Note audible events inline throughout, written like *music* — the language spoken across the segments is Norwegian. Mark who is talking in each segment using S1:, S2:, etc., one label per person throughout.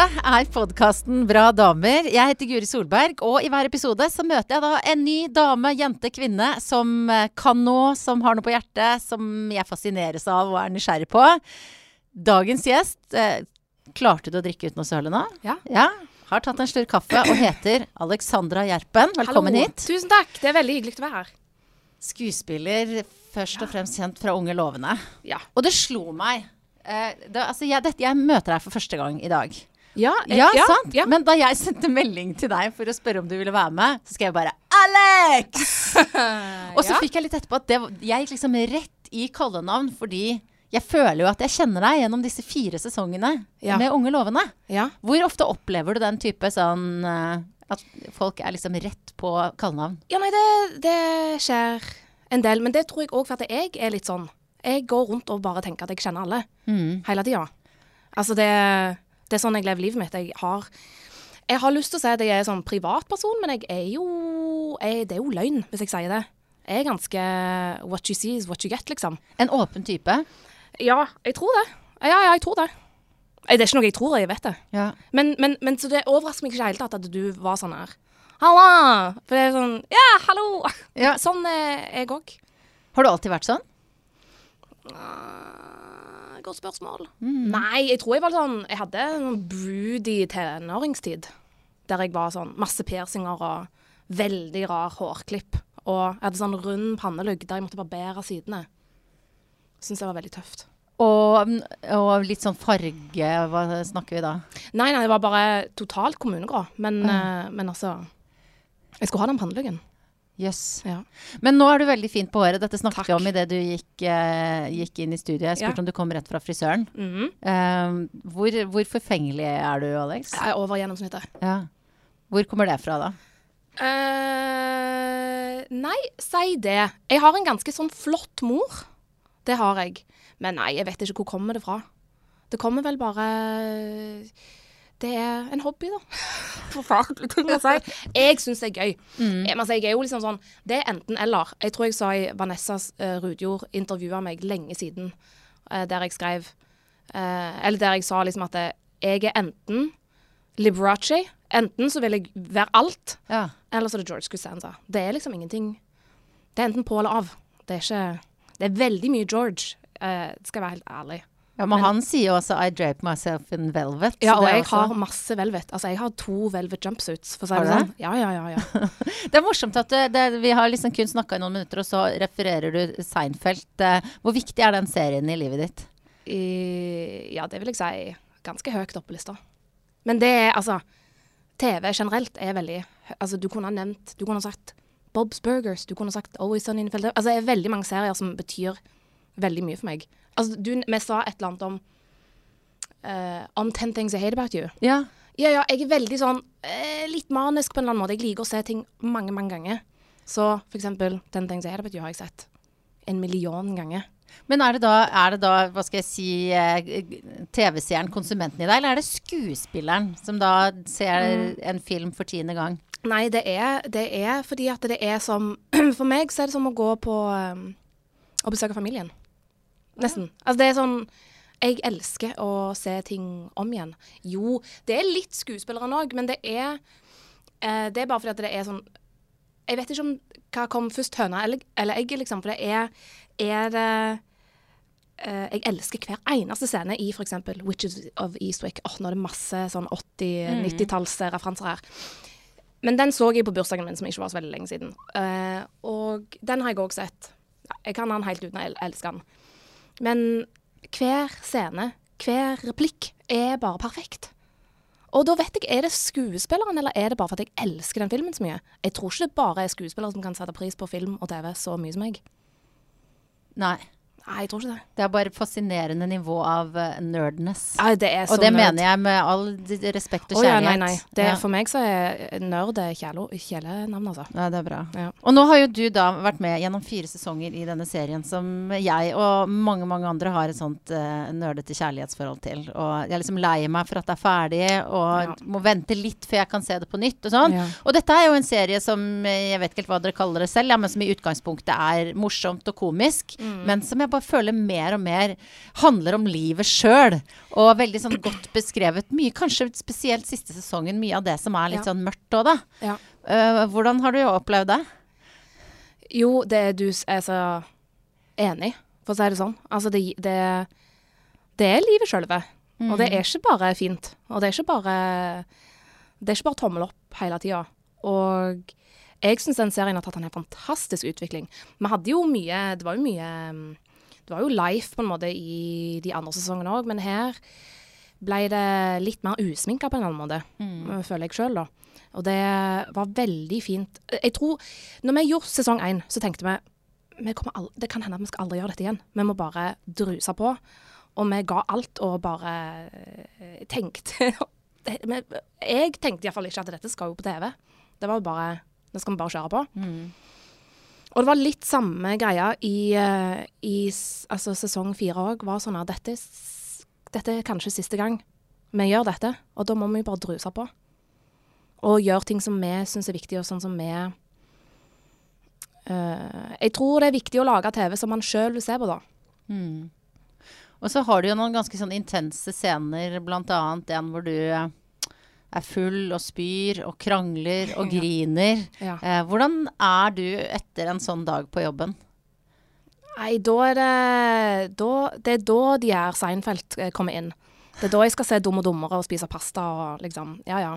S1: Dette er podkasten Bra damer. Jeg heter Guri Solberg, og i hver episode så møter jeg da en ny dame, jente, kvinne som eh, kan noe, som har noe på hjertet, som jeg fascineres av og er nysgjerrig på. Dagens gjest eh, Klarte du å drikke uten å søle nå?
S2: Ja.
S1: ja. Har tatt en slurk kaffe og heter Alexandra Gjerpen. Velkommen
S2: Hallo.
S1: hit.
S2: Tusen takk. Det er veldig hyggelig å være her.
S1: Skuespiller, først og fremst kjent fra Unge lovende.
S2: Ja.
S1: Og det slo meg. Eh, det, altså, jeg, dette, jeg møter deg for første gang i dag.
S2: Ja, eh,
S1: Ja, sant?
S2: Ja.
S1: Men da jeg sendte melding til deg for å spørre om du ville være med, så skrev jeg bare 'Alex!' *laughs* Og så
S2: Ja.
S1: fikk jeg litt etterpå at det, jeg gikk liksom rett i kallenavn fordi jeg føler jo at jeg kjenner deg gjennom disse fire sesongene
S2: Ja.
S1: med Unge lovende.
S2: ja.
S1: Hvor ofte opplever du den type sånn eh, at folk er liksom rett på kallenavn?
S2: ja, nei, det, det skjer en del. Men det tror jeg òg for at jeg er litt sånn. Jeg går rundt og bare tenker at jeg kjenner alle.
S1: Mm.
S2: Hele tida. Altså, det, det er sånn jeg lever livet mitt. Jeg har jeg har lyst til å si at jeg er sånn privatperson, men jeg er jo jeg, Det er jo løgn hvis jeg sier det. Jeg er ganske what you see is what you get, liksom.
S1: En åpen type?
S2: Ja, jeg tror det. Ja, ja, jeg tror det. Det er ikke noe jeg tror, jeg vet det.
S1: Ja.
S2: Men, men, men så det overrasker meg ikke i det hele tatt at du var sånn her. Halla! For det er sånn Ja, hallo!
S1: Ja.
S2: Sånn er jeg òg.
S1: Har du alltid vært sånn?
S2: Godt spørsmål. Nei, jeg tror jeg var sånn Jeg hadde en sånn broody tenåringstid. Der jeg var sånn masse piercinger og veldig rar hårklipp. Og jeg hadde sånn rund pannelugg der jeg måtte barbere sidene. Syns det var veldig tøft.
S1: Og, og litt sånn farge, hva snakker vi da?
S2: Nei, nei, det var bare totalt kommunegrå. Men, eh, men altså Jeg skulle ha den panneluggen.
S1: Jøss.
S2: Ja.
S1: Men nå er du veldig fint på håret. Dette snakket
S2: Takk.
S1: vi om idet du gikk, uh, gikk inn i studiet. Jeg spurte
S2: Ja.
S1: om du kom rett fra frisøren.
S2: Mm
S1: -hmm. uh, hvor, hvor forfengelig er du, Alex?
S2: Jeg er over gjennomsnittet.
S1: Ja. Hvor kommer det fra, da?
S2: Uh, nei, si det. Jeg har en ganske sånn flott mor. Det har jeg. Men nei, jeg vet ikke hvor kommer det fra. Det kommer vel bare Det er en hobby, da. Forferdelig ting å si. Jeg syns det er gøy. Jeg, altså, jeg er jo liksom sånn Det er enten-eller. Jeg tror jeg sa i Vanessa uh, Rudjord intervjua meg lenge siden, uh, der jeg skrev uh, Eller der jeg sa liksom at eh, jeg er enten Liberace. Enten så vil jeg være alt,
S1: Ja.
S2: eller så er det George Costanza. Det er liksom ingenting Det er enten på eller av. Det er ikke Det er veldig mye George, Uh, skal jeg være helt ærlig.
S1: Ja, men han sier jo også 'I drape myself in velvet'.
S2: Ja, og jeg
S1: også-
S2: har masse velvet. Altså, jeg har to velvet jumpsuits, for å si det sånn. Ja, ja, ja. ja. *laughs*
S1: Det er morsomt at det, det, vi har liksom kun snakka i noen minutter, og så refererer du Seinfeld. Eh, Hvor viktig er den serien i livet ditt?
S2: I, ja, det vil jeg si ganske høyt oppe på lista. Men det er altså TV generelt er veldig Altså, du kunne ha nevnt Du kunne ha sagt Bob's Burgers, du kunne ha sagt Always Sunny in Philadelphia. Altså, det er veldig mange serier som betyr veldig mye for meg. Altså, du, vi sa et eller annet om uh, Om 10 Things I Hate About You.
S1: Ja.
S2: Ja, ja, jeg er veldig sånn uh, litt manisk på en eller annen måte. Jeg liker å se ting mange, mange ganger. Så for eksempel 10 Things I Hate About You har jeg sett en million ganger.
S1: Men er det da, er det da hva skal jeg si, eh, TV-seeren, konsumenten i deg, eller er det skuespilleren som da ser en film for tiende gang?
S2: Nei, det er, det er fordi at det er som *clears throat* For meg så er det som å gå på um, Å besøke familien. Nesten. Altså det er sånn Jeg elsker å se ting om igjen. Jo, det er litt skuespilleren òg, men det er eh, Det er bare fordi at det er sånn Jeg vet ikke om hva kom først, høna eller, eller egget, liksom. For det er Er det Uh, Jeg elsker hver eneste scene i f.eks. Witches of Eastwick. Oh, nå er det masse sånn 80-90-tallsreferanser her. Men den så jeg på bursdagen min, som ikke var så veldig lenge siden. Uh, og den har jeg òg sett. Jeg kan den helt uten å el elske den. Men hver scene, hver replikk, er bare perfekt. Og da vet jeg, er det skuespilleren, eller er det bare for at jeg elsker den filmen så mye? Jeg tror ikke det bare er skuespillere som kan sette pris på film og TV så mye som meg.
S1: Nei.
S2: Nei, jeg tror ikke det.
S1: Det er bare fascinerende nivå av uh, nerdness.
S2: Nei, det er så
S1: Og det
S2: nerd.
S1: mener jeg med all respekt og kjærlighet.
S2: Å ja, nei, nei. Det,
S1: ja.
S2: For meg så er nerd kjælenavn, altså.
S1: Ja, det er bra.
S2: Ja.
S1: Og nå har jo du da vært med gjennom fire sesonger i denne serien som jeg og mange mange andre har et sånt uh, nerdete kjærlighetsforhold til. Og jeg er liksom lei meg for at det er ferdig, og må vente litt før jeg kan se det på nytt. Og sånn. Og dette er jo en serie som eh, jeg vet ikke helt hva dere kaller det selv, ja, men som i utgangspunktet er morsomt og komisk,
S2: Mm.
S1: men som jeg jeg bare føler mer og mer handler om livet sjøl. Og veldig sånn godt beskrevet. Mye, kanskje spesielt siste sesongen, mye av det som er litt
S2: Ja.
S1: sånn mørkt òg, da.
S2: Ja.
S1: Uh, hvordan har du opplevd det?
S2: Jo, det er du er så enig, for å si det sånn. Altså, det, det, det er livet sjølve. Og det er ikke bare fint. Og det er ikke bare Det er ikke bare tommel opp hele tida. Og jeg syns den serien har tatt en helt fantastisk utvikling. Vi hadde jo mye Det var jo mye mm, Det var jo life på en måte i de andre sesongene òg, men her ble det litt mer usminka på en annen måte,
S1: Mm.
S2: føler jeg sjøl, da. Og det var veldig fint. Jeg tror Når vi gjorde sesong én, så tenkte vi vi aldri, det kan hende at vi skal aldri gjøre dette igjen. Vi må bare druse på. Og vi ga alt og bare eh, tenkte *laughs* Jeg tenkte iallfall ikke at dette skal jo på TV. Det var jo bare Det skal vi bare kjøre på.
S1: Mm.
S2: Og det var litt samme greia i, eh, i altså sesong fire òg. Var sånn at dette, dette er kanskje siste gang vi gjør dette. Og da må vi bare druse på. Og gjøre ting som vi syns er viktig, og sånn som vi uh, Jeg tror det er viktig å lage TV som man sjøl vil se på, da.
S1: Mm. Og så har du jo noen ganske sånn intense scener, annet en hvor du er full og spyr og krangler og *laughs* griner.
S2: Ja.
S1: Eh, hvordan er du etter en sånn dag på jobben?
S2: Nei, da er det da, Det er da de er Seinfeld eh, kommer inn. Det er da jeg skal se Dum og dummere og spise pasta og liksom Ja, ja.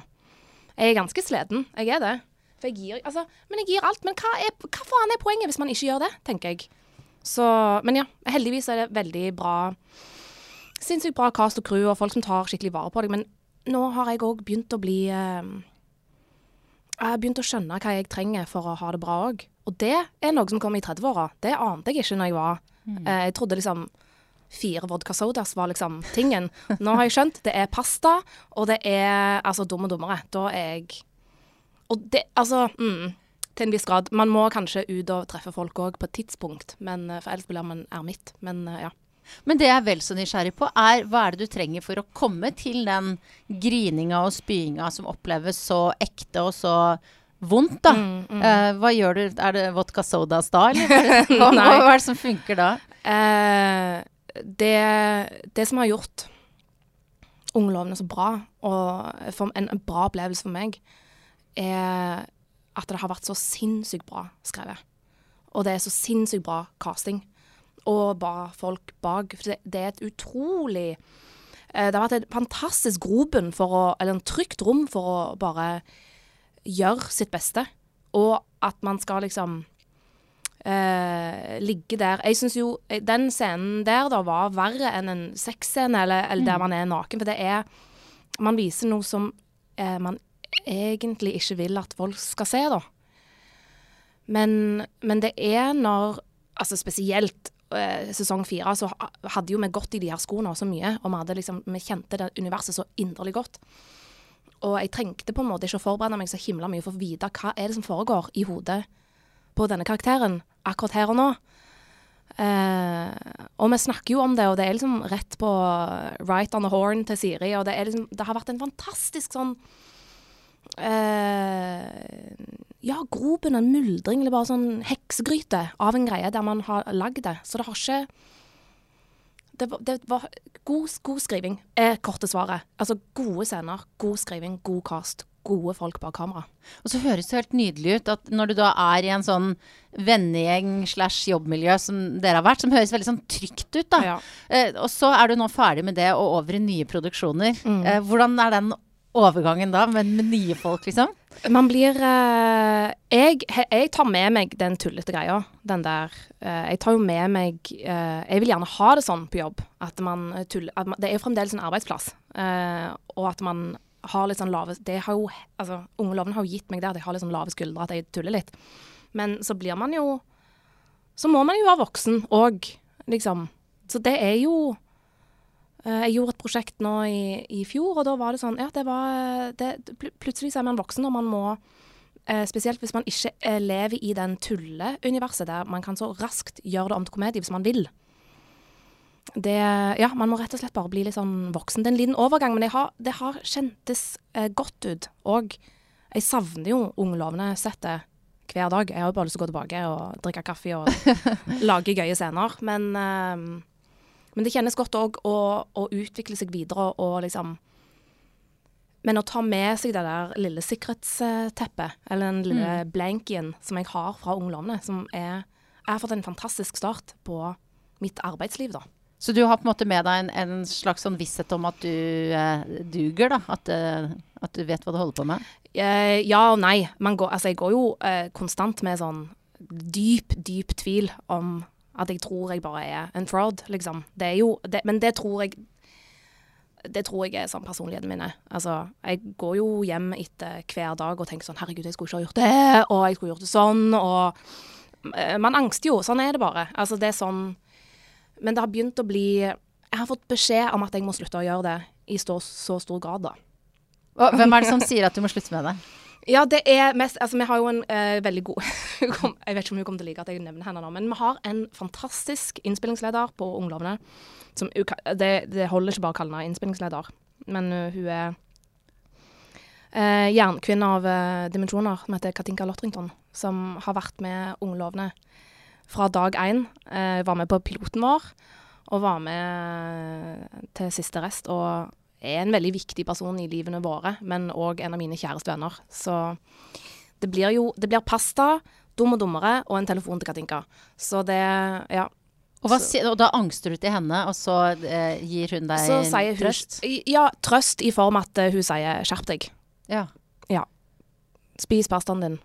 S2: Jeg er ganske sliten. Jeg er det. For jeg gir Altså, men jeg gir alt. Men hva, er, hva faen er poenget hvis man ikke gjør det, tenker jeg. Så Men ja, heldigvis er det veldig bra Sinnssykt bra cast og crew og folk som tar skikkelig vare på deg. Men nå har jeg òg begynt å bli eh, Jeg har begynt å skjønne hva jeg trenger for å ha det bra òg. Og det er noe som kom i 30-åra. Det ante jeg ikke når jeg var mm. Jeg trodde liksom fire vodka sodas var liksom tingen. Nå har jeg skjønt. Det er pasta, og det er altså dum og dummere. Da er jeg Og det Altså mm, Til en viss grad. Man må kanskje ut og treffe folk òg på et tidspunkt, men, eh, for ellers blir man ermitt. Men eh, ja.
S1: Men det jeg er vel så nysgjerrig på, er hva er det du trenger for å komme til den grininga og spyinga som oppleves så ekte og så vondt, da. Eh, hva gjør du? Er det vodka sodas da, eller? *laughs* Hva, hva, er det som funker da?
S2: Uh, det, det som har gjort Ungelovene så bra, og for en, en bra opplevelse for meg, er at det har vært så sinnssykt bra skrevet. Og det er så sinnssykt bra casting. Og ba folk bak. For det, det er et utrolig eh, Det har vært en fantastisk grobunn for å Eller en trygt rom for å bare gjøre sitt beste. Og at man skal liksom eh, ligge der. Jeg syns jo eh, den scenen der da var verre enn en sexscene, eller, eller der man er naken. For det er Man viser noe som eh, man egentlig ikke vil at folk skal se, da. Men, men det er når Altså spesielt sesong fire, så hadde jo vi gått i de her skoene så mye. Og vi, hadde liksom, vi kjente det universet så inderlig godt. Og jeg trengte på en måte ikke å forberede meg så himla mye for å vite hva er det som foregår i hodet på denne karakteren akkurat her og nå. Eh, og vi snakker jo om det, og det er liksom rett på right on the horn til Siri. Og det, liksom, det har vært en fantastisk sånn eh, Ja, groben, en muldring, eller bare sånn heksegryte av en greie der man har lagd det. Så det har ikke Det var, det var god, god skriving, er korte svaret. Altså gode scener, god skriving, god cast, gode folk bak kamera.
S1: Og så høres det helt nydelig ut at når du da er i en sånn vennegjeng slash jobbmiljø som dere har vært, som høres veldig sånn trygt ut, da.
S2: Ja.
S1: Eh, og så er du nå ferdig med det og over i nye produksjoner.
S2: Mm.
S1: Eh, hvordan er den overgangen da, men med nye folk, liksom?
S2: Man blir eh, jeg, jeg tar med meg den tullete greia. Den der eh, Jeg tar jo med meg eh, Jeg vil gjerne ha det sånn på jobb. At man tuller at man, Det er jo fremdeles en arbeidsplass. eh, og at man har litt sånn lave Det har jo Altså, Ungeloven har jo gitt meg det at jeg har litt sånn lave skuldre, at jeg tuller litt. Men så blir man jo Så må man jo være voksen òg, liksom. Så det er jo Jeg gjorde et prosjekt nå i, i fjor, og da var det sånn Ja, det var det, Plutselig så er man voksen, og man må eh, Spesielt hvis man ikke eh, lever i den tulleuniverset der man kan så raskt gjøre det om til komedie hvis man vil. Det Ja, man må rett og slett bare bli litt sånn voksen. Det er en liten overgang, men det har, det har kjentes eh, godt ut. Og jeg savner jo Ungelovene-settet hver dag. Jeg har jo bare lyst til å gå tilbake og drikke kaffe og *laughs* lage gøye scener. Men, eh, men det kjennes godt òg å, å utvikle seg videre og liksom men å ta med seg det der lille sikkerhetsteppet, eller den lille
S1: Mm.
S2: blankien som jeg har fra ungdommene, som er Jeg har fått en fantastisk start på mitt arbeidsliv, da.
S1: Så du har på en måte med deg en, en slags sånn visshet om at du eh, duger, da? At, eh, at du vet hva du holder på med?
S2: Eh, ja og nei. Man går, altså, jeg går jo eh, konstant med sånn dyp, dyp tvil om at jeg tror jeg bare er en fraud, liksom. Det er jo det, Men det tror jeg det tror jeg er sånn personligheten min. Altså, jeg går jo hjem etter hver dag og tenker sånn Herregud, jeg skulle ikke ha gjort det, og jeg skulle gjort det sånn, og eh, Man angster jo. Sånn er det bare. Altså, det er sånn Men det har begynt å bli Jeg har fått beskjed om at jeg må slutte å gjøre det i så, så stor grad, da.
S1: Hvem er det som sier at du må slutte med det?
S2: Ja, det er mest Altså, vi har jo en eh, veldig god *laughs* Jeg vet ikke om hun kommer til å like at jeg nevner henne nå, men vi har en fantastisk innspillingsleder på Unglovene. Som, det, det holder ikke bare å kalle henne innspillingsleder, men uh, hun er uh, jernkvinne av uh, dimensjoner, som heter Katinka Lotrington, som har vært med Unglovene fra dag én. Var med på piloten vår, og var med til siste rest. Og er en veldig viktig person i livene våre, men òg en av mine kjæreste venner. Så det blir jo det blir pasta, dum og dummere og en telefon til Katinka. Så det Ja.
S1: Og, hva, og da angster du til henne, og så eh, gir hun deg
S2: hun
S1: trøst?
S2: Ja, trøst i form at eh, hun sier 'skjerp deg'.
S1: Ja.
S2: Spis pastaen din,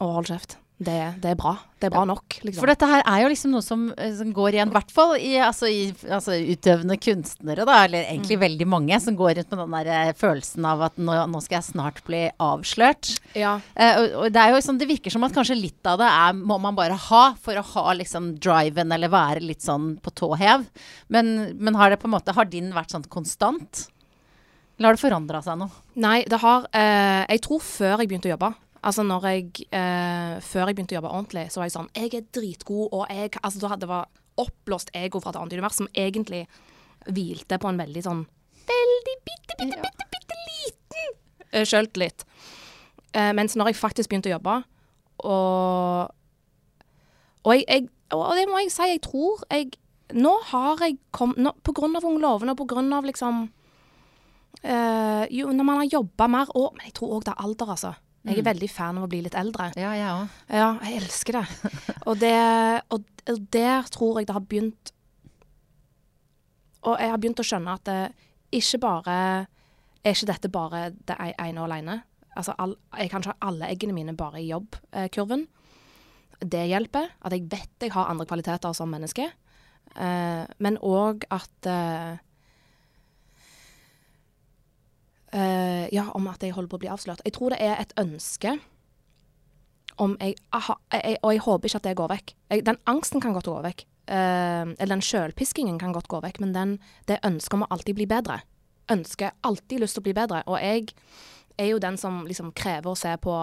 S2: og hold kjeft. Det, det er bra. Det er bra nok, liksom.
S1: For dette her er jo liksom noe som, eh, som går igjen, i hvert fall i, altså, i altså, utøvende kunstnere, da, eller egentlig
S2: Mm.
S1: veldig mange, som går rundt med den der eh, følelsen av at nå, nå skal jeg snart bli avslørt.
S2: ja.
S1: Eh, og, og det er jo sånn, det virker som at kanskje litt av det er, må man bare ha for å ha liksom driven, eller være litt sånn på tå hev. Men, men har det på en måte, har din vært sånn konstant? Eller har det forandra seg noe?
S2: Nei, det har eh, Jeg tror før jeg begynte å jobbe Altså når jeg eh, Før jeg begynte å jobbe ordentlig, så var jeg sånn Jeg er dritgod, og jeg Altså da hadde det var oppblåst ego fra et annet univers som egentlig hvilte på en veldig sånn Veldig bitte, bitte, bitte, bitte liten uh, sjøltillit. Eh, mens når jeg faktisk begynte å jobbe, og Og, jeg, jeg, og det må jeg si, jeg tror jeg Nå har jeg kommet På grunn av Ung lovende, og på grunn av liksom Eh, jo, når man har jobba mer og Men jeg tror òg det er alder, altså. Jeg er veldig fan av å bli litt eldre.
S1: Ja, jeg òg.
S2: Ja, jeg elsker det. *laughs* Og, det, og, der tror jeg det har begynt Og jeg har begynt å skjønne at det ikke bare Er ikke dette bare det ene og alene? Altså, all, jeg kan ikke ha alle eggene mine bare i jobbkurven. Det hjelper. At jeg vet jeg har andre kvaliteter som menneske. Eh, men òg at eh, Ja, om at jeg holder på å bli avslørt. Jeg tror det er et ønske om jeg, aha, jeg Og jeg håper ikke at det går vekk. Jeg, den angsten kan godt gå vekk. Uh, eller den sjølpiskingen kan godt gå vekk, men den, det ønsket om å alltid bli bedre. Ønsker alltid lyst til å bli bedre. Og jeg er jo den som liksom krever å se på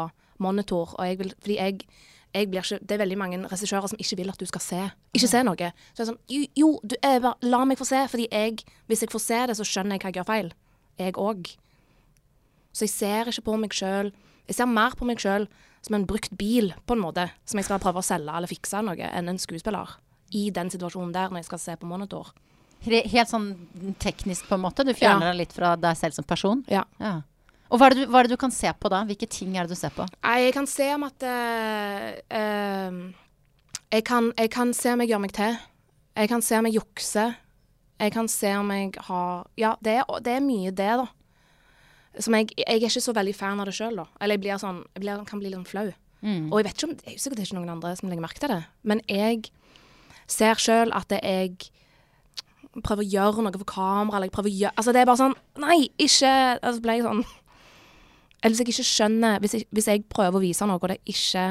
S2: monitor, og jeg vil Fordi jeg, jeg blir ikke Det er veldig mange regissører som ikke vil at du skal se. Ikke se noe. Så jeg er sånn Jo, jo du, la meg få se, fordi jeg Hvis jeg får se det, så skjønner jeg hva jeg gjør feil. Jeg òg. Så jeg ser ikke på meg sjøl Jeg ser mer på meg sjøl som en brukt bil, på en måte, som jeg skal prøve å selge eller fikse noe, enn en skuespiller. I den situasjonen der, når jeg skal se på monitor.
S1: He- Helt sånn teknisk, på en måte. Du fjerner
S2: Ja.
S1: deg litt fra deg selv som person.
S2: Ja.
S1: Ja. Og hva er, du, hva er det du kan se på da? Hvilke ting er det du ser på?
S2: Jeg kan se om at uh, uh, jeg, kan, jeg kan se om jeg gjør meg til. Jeg kan se om jeg jukser. Jeg kan se om jeg har Ja, det er, det er mye det, da. Som jeg, jeg er ikke så veldig fan av det sjøl, da. Eller jeg blir sånn, jeg blir, kan bli litt flau.
S1: Mm.
S2: Og jeg vet ikke om, det er jo sikkert ikke noen andre som legger merke til det, men jeg ser sjøl at det jeg prøver å gjøre noe for kamera, eller jeg prøver å gjøre Altså, det er bare sånn Nei, ikke Altså ble jeg sånn Eller hvis jeg ikke skjønner hvis jeg, hvis jeg prøver å vise noe, og det ikke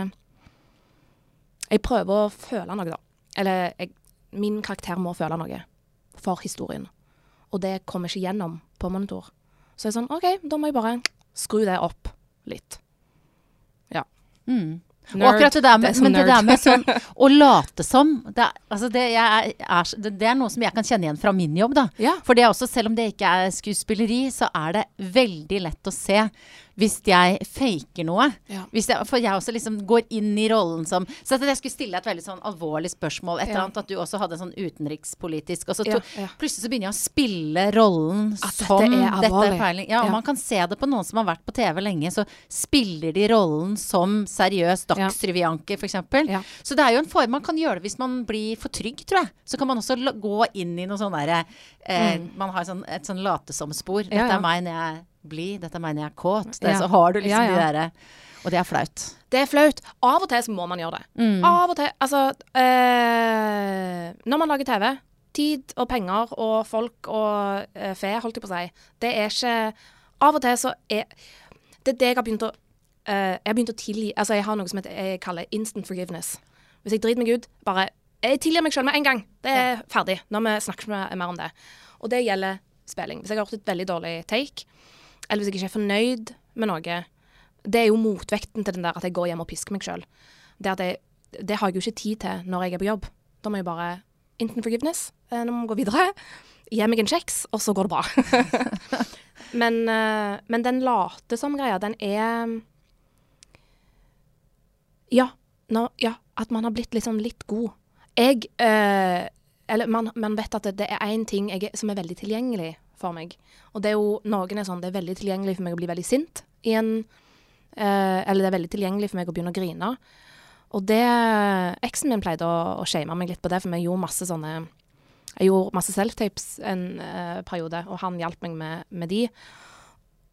S2: Jeg prøver å føle noe, da. Eller jeg, min karakter må føle noe for historien. Og det kommer ikke gjennom på monitor. Så er det sånn OK, da må jeg bare skru det opp litt. Ja.
S1: Mm. Og akkurat det der med,
S2: Det
S1: men det der med sånn *laughs* å late som det er, altså det, er, er, det, det er noe som jeg kan kjenne igjen fra min jobb, da.
S2: Ja.
S1: For det er også, selv om det ikke er skuespilleri, så er det veldig lett å se hvis jeg faker noe.
S2: Ja.
S1: Hvis jeg, for jeg også liksom går inn i rollen som Så at jeg skulle stille et veldig sånn alvorlig spørsmål. Et eller annet at du også hadde sånn utenrikspolitisk. Og så to, plutselig så begynner jeg å spille rollen
S2: At
S1: som
S2: er
S1: dette er
S2: alvorlig.
S1: peiling. Ja, og man kan se det på noen som har vært på TV lenge, så spiller de rollen som seriøs dagsrevyanker, f.eks.
S2: Ja.
S1: Så det er jo en form man kan gjøre det hvis man blir for trygg, tror jeg. Så kan man også gå inn i noe sånn derre eh, Man har sånn, et sånn latesomspor. Dette
S2: Mm. Ja, ja.
S1: er meg når jeg blid, dette mener jeg er kåt. Det,
S2: Ja.
S1: Så har du liksom
S2: Ja, ja.
S1: de derre Og det er flaut.
S2: Det er flaut. Av og til så må man gjøre det.
S1: Mm.
S2: Av og til. Altså øh, Når man lager TV, tid og penger og folk og øh, fe, holdt jeg på å si, det er ikke Av og til så er Det er det jeg har begynt å øh, Jeg har begynt å tilgi Altså, jeg har noe som jeg kaller instant forgiveness. Hvis jeg driter meg ut, bare Jeg tilgir meg sjøl med en gang. Det er ferdig. Når vi snakker mer om det. Og det gjelder spilling. Hvis jeg har gjort et veldig dårlig take, eller hvis jeg ikke er fornøyd med noe Det er jo motvekten til den der at jeg går hjem og pisker meg sjøl. Det, det har jeg jo ikke tid til når jeg er på jobb. Da må jeg bare Instant forgiveness. eh, Nå må vi gå videre. Gi meg en kjeks, og så går det bra. *laughs* men, eh, men den late som-greia, den er ja, no, ja. At man har blitt liksom litt god. Jeg eh, Eller man, man vet at det, det er én ting jeg, som er veldig tilgjengelig for meg. Og det er jo Noen er sånn Det er veldig tilgjengelig for meg å bli veldig sint i en eh, Eller det er veldig tilgjengelig for meg å begynne å grine. Og det Eksen min pleide å, å shame meg litt på det, for vi gjorde masse sånne Jeg gjorde masse self-tapes en eh, periode, og han hjalp meg med, med de.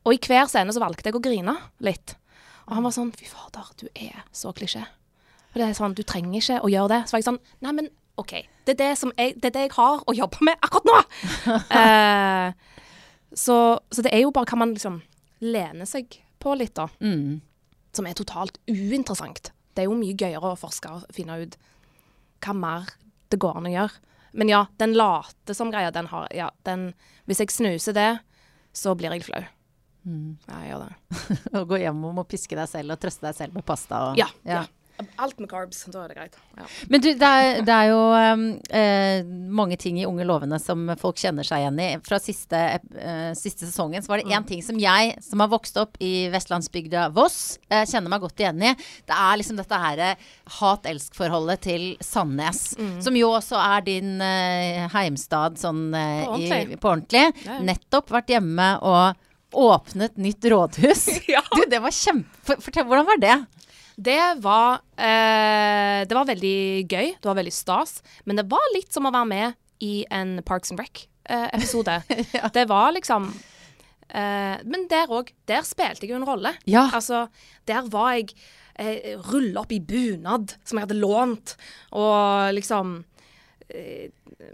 S2: Og i hver scene så valgte jeg å grine litt. Og han var sånn Fy fader, du er så klisjé. Og det er sånn, Du trenger ikke å gjøre det. Så var jeg sånn Nei, men OK. Det er det, som jeg, det, er det jeg har å jobbe med akkurat nå! *laughs* eh, så, så det er jo bare hva man liksom lener seg på litt, da.
S1: Mm.
S2: Som er totalt uinteressant. Det er jo mye gøyere å forske og finne ut hva mer det går an å gjøre. Men ja, den late som-greia, den har Ja, den Hvis jeg snuser det, så blir jeg flau.
S1: Mm.
S2: Ja, jeg gjør det. *laughs*
S1: Å gå hjem og må piske deg selv og trøste deg selv med pasta og
S2: Ja. ja. Alt med carbs, da er det greit. Ja.
S1: Men du, det er, det er jo um, eh, mange ting i Unge lovende som folk kjenner seg igjen i. Fra siste, eh, siste sesongen så var det én ting som jeg, som har vokst opp i vestlandsbygda Voss, eh, kjenner meg godt igjen i. Det er liksom dette her eh, hat-elsk-forholdet til Sandnes. Som jo også er din eh, heimstad sånn eh,
S2: På
S1: i,
S2: ordentlig.
S1: på ordentlig.
S2: Ja, ja.
S1: Nettopp vært hjemme og åpnet nytt rådhus. *laughs*
S2: Ja.
S1: Du, det var kjempe... Fortell, hvordan var det?
S2: Det var eh, Det var veldig gøy. Det var veldig stas. Men det var litt som å være med i en Parks and Rec-episode. *laughs*
S1: Ja.
S2: Det var liksom eh, Men der òg. Der spilte jeg jo en rolle.
S1: Ja.
S2: Altså, der var jeg eh, rulla opp i bunad som jeg hadde lånt, og liksom eh,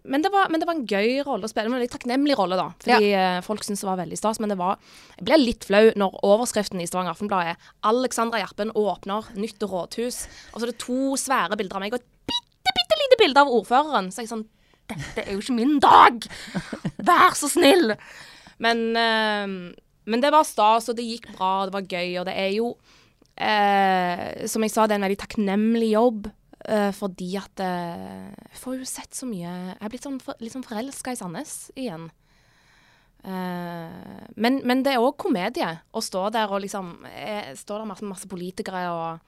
S2: men det, var, men det var en gøy rolle å spille. En veldig takknemlig rolle, da. Fordi ja. folk syntes det var veldig stas. Men det var Jeg ble litt flau når overskriften i Stavanger Aftenblad er 'Alexandra Gjerpen åpner nytt rådhus'. Og så er det to svære bilder av meg og et bitte, bitte lite bilde av ordføreren. Så jeg sånn Dette er jo ikke min dag! Vær så snill! Men, eh, men det var stas, og det gikk bra, og det var gøy. Og det er jo, eh, som jeg sa, det er en veldig takknemlig jobb. Eh, fordi at uh, Jeg får jo sett så mye Jeg er blitt sånn, for, litt sånn forelska i Sandnes igjen. Uh, men, men det er òg komedie å stå der og liksom Stå der masse, masse politikere og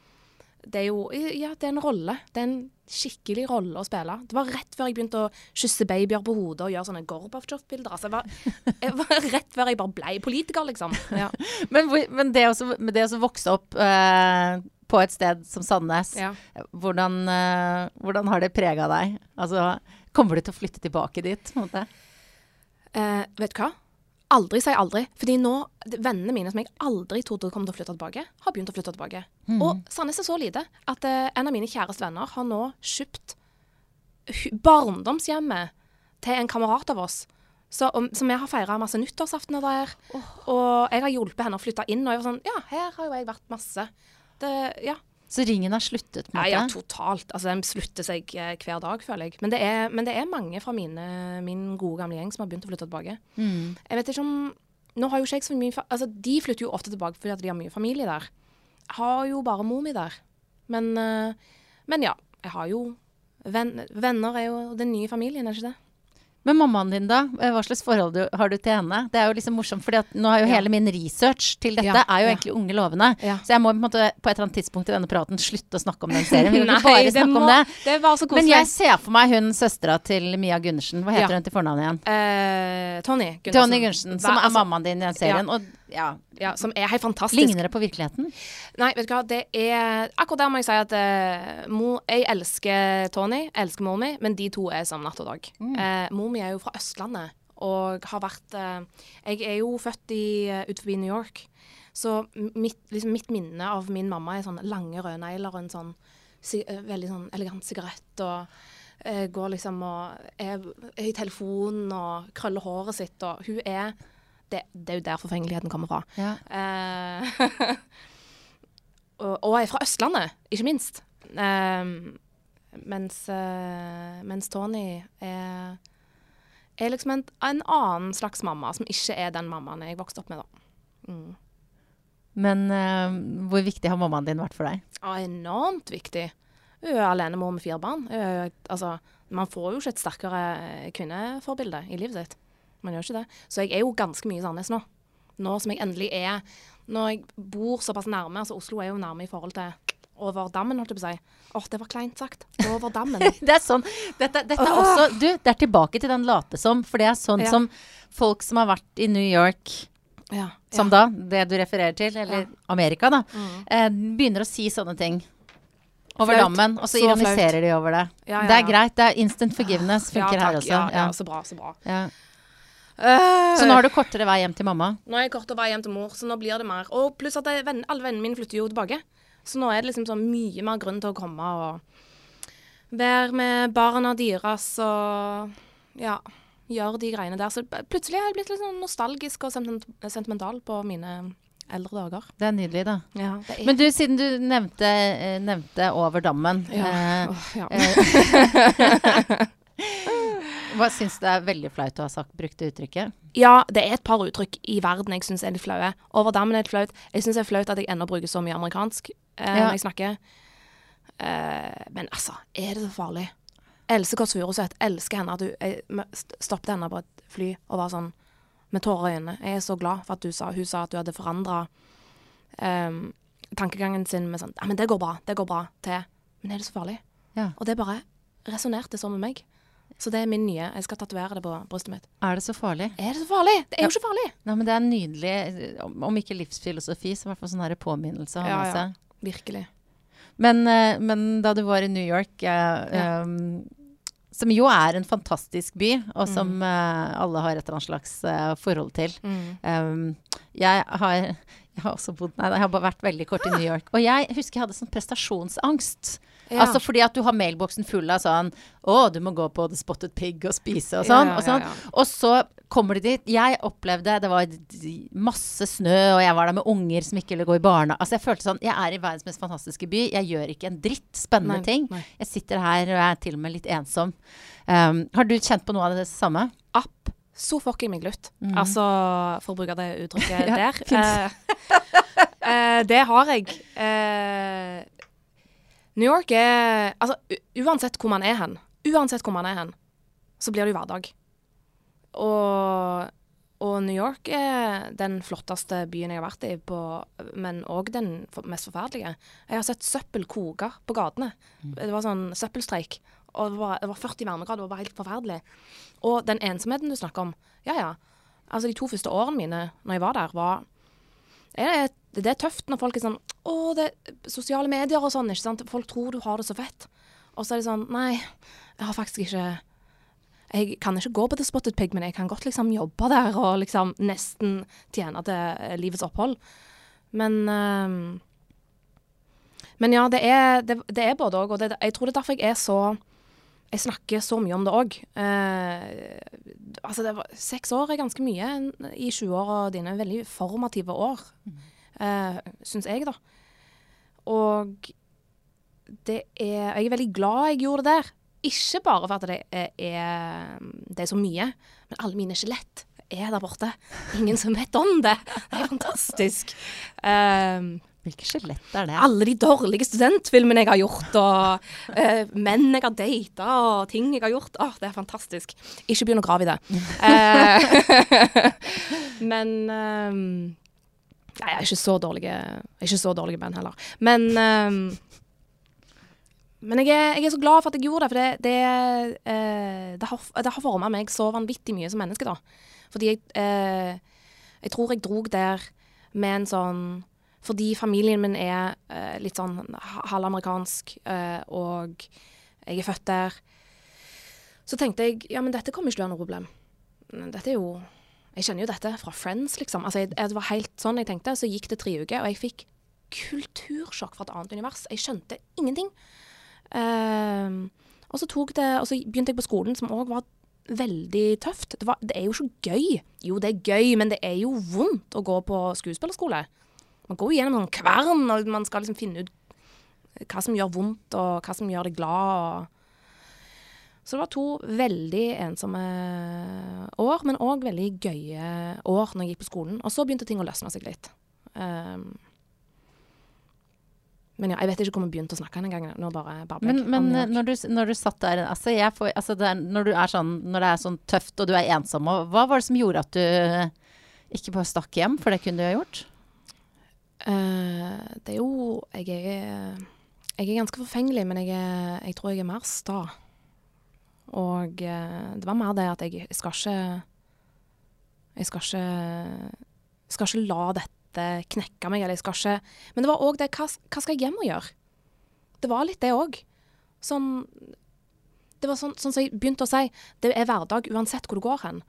S2: Det er jo Ja, det er en rolle. Det er en skikkelig rolle å spille. Det var rett før jeg begynte å kysse babyer på hodet og gjøre sånne Gorbatsjov-bilder. Altså, jeg *laughs* jeg var rett før jeg bare ble politiker, liksom. Ja. *laughs*
S1: Men, men det også, med det å vokse opp eh, på et sted som Sandnes,
S2: Ja.
S1: hvordan, eh, hvordan har det prega deg? Altså, kommer du til å flytte tilbake dit?
S2: Eh, vet du hva? Aldri si aldri. Fordi nå, vennene mine som jeg aldri trodde kom til å flytte tilbake, har begynt å flytte tilbake. Og Sandnes er så lite at uh, en av mine kjæreste venner har nå kjøpt barndomshjemmet til en kamerat av oss. Så, om, så vi har feira masse nyttårsaftener der. Og jeg har hjulpet henne å flytte inn. Og jeg var sånn Ja, her har jo jeg vært masse. Det, ja.
S1: Så ringen har sluttet, på en
S2: Ja,
S1: måte?
S2: ja, totalt. Altså, Den slutter seg eh, hver dag, føler jeg. Men det er, men det er mange fra mine, min gode gamle gjeng som har begynt å flytte tilbake.
S1: Mm.
S2: Jeg vet ikke om Nå har jo ikke jeg så mye Altså, de flytter jo ofte tilbake fordi de har mye familie der. Jeg har jo bare mor mi der. Men, eh, men ja. Jeg har jo venn, Venner er jo den nye familien, er ikke det?
S1: Men mammaen din, da? Eh, Hva slags forhold du, har du til henne? Det er jo liksom morsomt, fordi at nå har jo
S2: Ja.
S1: hele min research til dette
S2: Ja,
S1: er jo
S2: ja.
S1: egentlig Unge lovende. Så jeg må på, en måte, på et eller annet tidspunkt i denne praten slutte å snakke om den serien. Vi vil ikke *laughs* bare snakke om det.
S2: Det var så
S1: Men jeg ser for meg hun søstera til Mia Gundersen. Hva heter hun til fornavn igjen?
S2: Eh, Tony Gundersen.
S1: Tony Gundersen, som er
S2: altså,
S1: mammaen din i den serien. Og ja,
S2: Ja, som er helt fantastisk.
S1: ligner det på virkeligheten?
S2: Nei, vet du hva, det er Akkurat der må jeg si at uh, mor, jeg elsker Tony, jeg elsker mor mi, men de to er som natt og dag. Eh, mor mi er jo fra Østlandet, og har vært uh, Jeg er jo født i, uh, ut forbi New York, så mitt, liksom, mitt minne av min mamma er sånne lange røde negler og en sånn si, veldig sånn elegant sigarett og går liksom og er, er i telefonen og krøller håret sitt, og hun er det, det er jo der forfengeligheten kommer fra.
S1: Ja.
S2: Uh, *laughs* og, og er fra Østlandet, ikke minst. Uh, mens, uh, mens Tony er, er liksom en, en annen slags mamma, som ikke er den mammaen jeg vokste opp med, da. Mm.
S1: Men hvor viktig har mammaen din vært for deg?
S2: Ja, enormt viktig. Hun er alenemor med fire barn. Er altså, man får jo ikke et sterkere kvinneforbilde i livet sitt. Man gjør ikke det. Så jeg er jo ganske mye i Sandnes nå. Nå som jeg endelig er Når jeg bor såpass nærme altså Oslo er jo nærme i forhold til over dammen, holdt jeg på å si. Åh, det var kleint sagt. Over dammen. *laughs*
S1: Det er sånn Dette, dette er også Du, det er tilbake til den late som, for det er sånn
S2: Ja.
S1: som folk som har vært i New York
S2: ja.
S1: som da, det du refererer til, eller
S2: Ja. Mm.
S1: Amerika, da, eh, begynner å si sånne ting. Over
S2: Flaut.
S1: dammen, og så,
S2: Så
S1: ironiserer de over det.
S2: Ja, ja,
S1: Det er greit. Det er instant forgiveness funker
S2: ja,
S1: her også.
S2: Ja, ja,
S1: Ja.
S2: så bra, så bra. Eh,
S1: Så nå har du kortere vei hjem til mamma.
S2: Nå er jeg kortere vei hjem til mor, så nå blir det mer. Og pluss at det, alle vennene mine flytter jo tilbake. Så nå er det liksom sånn mye mer grunn til å komme og være med barna deres og ja, gjøre de greiene der. Så plutselig har jeg blitt litt sånn nostalgisk og sentimental på mine eldre dager.
S1: Det er nydelig, da.
S2: Ja, er
S1: Men du, siden du nevnte, eh, nevnte over dammen
S2: ja.
S1: eh,
S2: oh, ja. *laughs* *laughs*
S1: Hva syns du er veldig flaut å ha sagt, brukt det uttrykket?
S2: ja, det er et par uttrykk i verden jeg syns er litt flaue. Over dammen er litt flaut. Jeg syns det er flaut at jeg ennå bruker så mye amerikansk eh,
S1: Ja.
S2: når jeg snakker. Eh, men altså, er det så farlig? Else Kåss Furuseth, elsker henne. At du jeg, stoppet henne på et fly og var sånn med tårer i øynene. Jeg er så glad for at du sa, hun sa at du hadde forandra tankegangen sin med sånn Ja, men det går bra. Det går bra. Til Men er det så farlig?
S1: Ja.
S2: Og det bare resonnerte sånn med meg. Så det er min nye. Jeg skal tatovere det på brystet mitt.
S1: Er det så farlig?
S2: Er det så farlig? Det er jo ikke farlig.
S1: Nei, men det er nydelig, om ikke livsfilosofi, så i hvert fall sånn her påminnelse å ha
S2: Ja, ja. Virkelig.
S1: Men, eh, men da du var i New York, eh,
S2: Ja.
S1: um, som jo er en fantastisk by, og
S2: Mm.
S1: som eh, alle har et eller annet slags uh, forhold til. Um, jeg, har, jeg har også bodd Nei, jeg har bare vært veldig kort i New York. Og jeg husker jeg hadde sånn prestasjonsangst.
S2: Ja.
S1: Altså fordi at du har mailboksen full av sånn Å, du må gå på The Spotted Pig og spise og sånn. Og, sånn. og så kommer de dit. Jeg opplevde Det var masse snø, og jeg var der med unger som ikke ville gå i barna. Altså jeg følte sånn Jeg er i verdens mest fantastiske by. Jeg gjør ikke en dritt spennende
S2: Nei,
S1: ting.
S2: nei.
S1: Jeg sitter her og er til og med litt ensom. Um, har du kjent på noe av det samme?
S2: App. Så fucking meg lutt. Altså, for å bruke det uttrykket *laughs*
S1: Ja,
S2: der. Uh, uh, *laughs* det har jeg. Eh, New York er Altså, uansett hvor man er hen, uansett hvor man er hen, så blir det jo hverdag. Og, og New York er den flotteste byen jeg har vært i, på, men òg den mest forferdelige. Jeg har sett søppel koke på gatene. Det var sånn søppelstreik. Og det var, det var 40 varmegrader, det var helt forferdelig. Og den ensomheten du snakker om, ja ja. Altså de to første årene mine når jeg var der, var er det, er tøft når folk er sånn Å, det er sosiale medier og sånn, ikke sant. Folk tror du har det så fett. Og så er det sånn Nei, jeg har faktisk ikke Jeg kan ikke gå på The Spotted Pig, men jeg kan godt liksom jobbe der og liksom nesten tjene til eh, livets opphold. Men ehm, Men ja, det er, det, det er både òg. Og det, jeg tror det er derfor jeg er så Jeg snakker så mye om det òg. Eh, altså, seks år er ganske mye i 20-åra dine. Veldig formative år, eh, syns jeg, da. Og det er Jeg er veldig glad jeg gjorde det der. Ikke bare for at det er, er, det er så mye, men alle mine skjelett er der borte. Ingen som vet om det. Det er fantastisk. Um,
S1: Hvilke skjelett er det?
S2: Alle de dårlige studentfilmene jeg har gjort, og uh, menn jeg har data, og ting jeg har gjort. Åh, det er fantastisk. Ikke begynn å grave i det. uh, *laughs* men um, Nei, jeg er ikke så dårlige, jeg er ikke så dårlige menn heller. Men um, men jeg er, jeg er så glad for at jeg gjorde det, for det, det, eh, det har, det har forma meg så vanvittig mye som menneske, da. Fordi jeg, eh, jeg tror jeg drog der med en sånn Fordi familien min er uh, litt sånn ha- halvamerikansk, uh, og jeg er født der, så tenkte jeg ja, men dette kommer ikke til å være noe problem. Dette er jo Jeg kjenner jo dette fra Friends, liksom. Altså, jeg, det var helt sånn jeg tenkte. Så gikk det tre uker, og jeg fikk kultursjokk fra et annet univers. Jeg skjønte ingenting. Uh, og så det Og så begynte jeg på skolen, som òg var veldig tøft. Det, var, det er jo ikke gøy. Jo, det er gøy, men det er jo vondt å gå på skuespillerskole. Man går gjennom en kvern, og man skal liksom finne ut hva som gjør vondt, og hva som gjør deg glad. Så det var to veldig ensomme år, men òg veldig gøye år når jeg gikk på skolen. Og så begynte ting å løsne seg litt. Um, men ja, jeg vet ikke hvor vi begynte å snakke en gang. Nå bare babler
S1: Men, men når, du, når du satt der altså jeg får, altså det er, når, du er sånn, når det er sånn tøft og du er ensom, hva var det som gjorde at du ikke bare stakk hjem? For det kunne du ha gjort.
S2: Eh, det er jo Jeg er, jeg er ganske forfengelig, men jeg, er, jeg tror jeg er mer sta. Og eh, det var mer det at jeg skal ikke Jeg skal ikke skal ikke la dette knekke meg, eller jeg skal ikke Men det var òg det hva, hva skal jeg hjem og gjøre? Det var litt det òg. Sånn Det var sånn, sånn som jeg begynte å si, det er hverdag uansett hvor du går hen.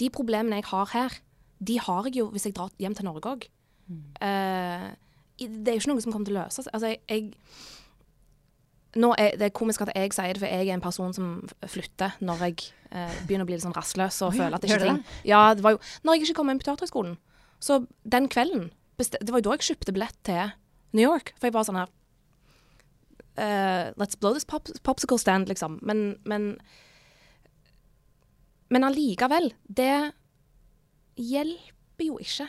S2: De problemene jeg har her, de har jeg jo hvis jeg drar hjem til Norge òg. I- det er jo ikke noe som kommer til å løse seg. Altså, jeg, jeg nå er Det er komisk at jeg sier det, for jeg er en person som flytter når jeg eh, begynner å bli litt sånn rastløs og føler at det ikke ting Ja, det var jo Når jeg ikke kom inn på Teaterhøgskolen. Så den kvelden Det var jo da jeg kjøpte billett til New York. For jeg var sånn her uh, Let's blow this pop popsicle stand, liksom. Men, men Men allikevel. Det hjelper jo ikke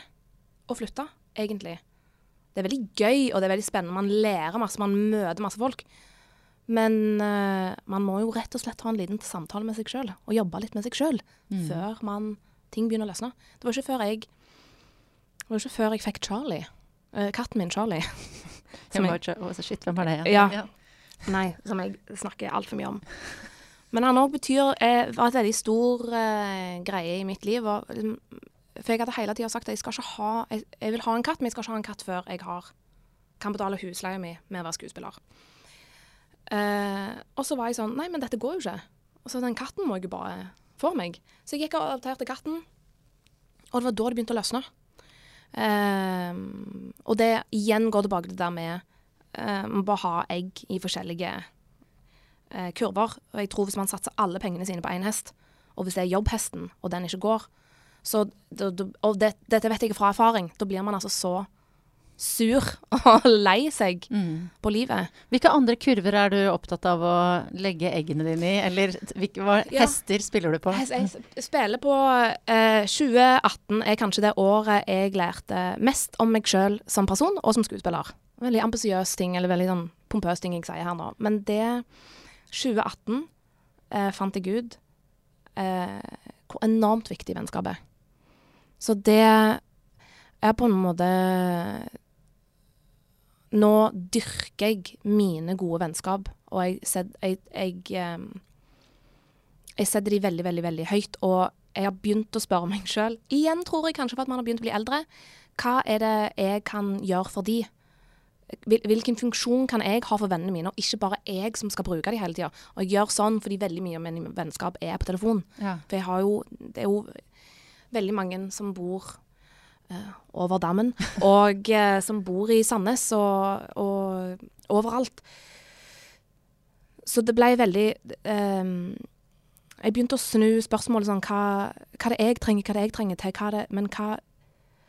S2: å flytte, egentlig. Det er veldig gøy, og det er veldig spennende. Man lærer masse, man møter masse folk. Men uh, man må jo rett og slett ha en liten samtale med seg sjøl, og jobbe litt med seg sjøl, før man, ting begynner å løsne. Det var ikke før jeg det var ikke før jeg fikk Charlie. uh, katten min Charlie. *laughs*
S1: Som jeg, jeg, oh, shit, hvem var det Ja.
S2: Ja. Nei, som jeg snakker altfor mye om. Men han òg betyr eh, var et veldig stor eh, greie i mitt liv. Og, for jeg hadde hele tida sagt at jeg ha jeg, jeg vil ha en katt, men jeg skal ikke ha en katt før jeg har, kan betale husleia mi med å være skuespiller. Eh, og så var jeg sånn Nei, men dette går jo ikke. Og så den katten må jeg bare få meg. Så jeg gikk og adopterte katten, og det var da det begynte å løsne. Eh, og det igjen går tilbake til det der med eh, Man bare ha egg i forskjellige eh, kurver. Og jeg tror hvis man satser alle pengene sine på én hest, og hvis det er jobbhesten, og den ikke går, så Og det, dette vet jeg fra erfaring. Da blir man altså så sur *laughs* og lei seg
S1: Mm.
S2: på livet.
S1: Hvilke andre kurver er du opptatt av å legge eggene dine i? Eller hvilke hva,
S2: Ja.
S1: hester spiller du på?
S2: Jeg, jeg spiller på eh, 2018 er kanskje det året jeg lærte mest om meg sjøl som person og som skuespiller. Veldig ambisiøs ting, eller veldig sånn pompøs ting jeg sier her nå. Men det 2018 eh, fant jeg ut eh, hvor enormt viktig vennskapet er. Så det er på en måte Nå dyrker jeg mine gode vennskap, og jeg, sett, jeg, jeg jeg setter de veldig, veldig veldig høyt. Og jeg har begynt å spørre meg sjøl, igjen tror jeg kanskje for at man har begynt å bli eldre, hva er det jeg kan gjøre for de? Hvilken funksjon kan jeg ha for vennene mine, og ikke bare jeg som skal bruke de hele tida. Og jeg gjør sånn fordi veldig mye av min vennskap er på telefon.
S1: Ja.
S2: For jeg har jo Det er jo veldig mange som bor eh, over dammen, *laughs* og eh, som bor i Sandnes og, og overalt. Så det ble veldig eh, Jeg begynte å snu spørsmålet sånn hva, hva det er jeg trenger, hva det er jeg trenger til, hva det Men hva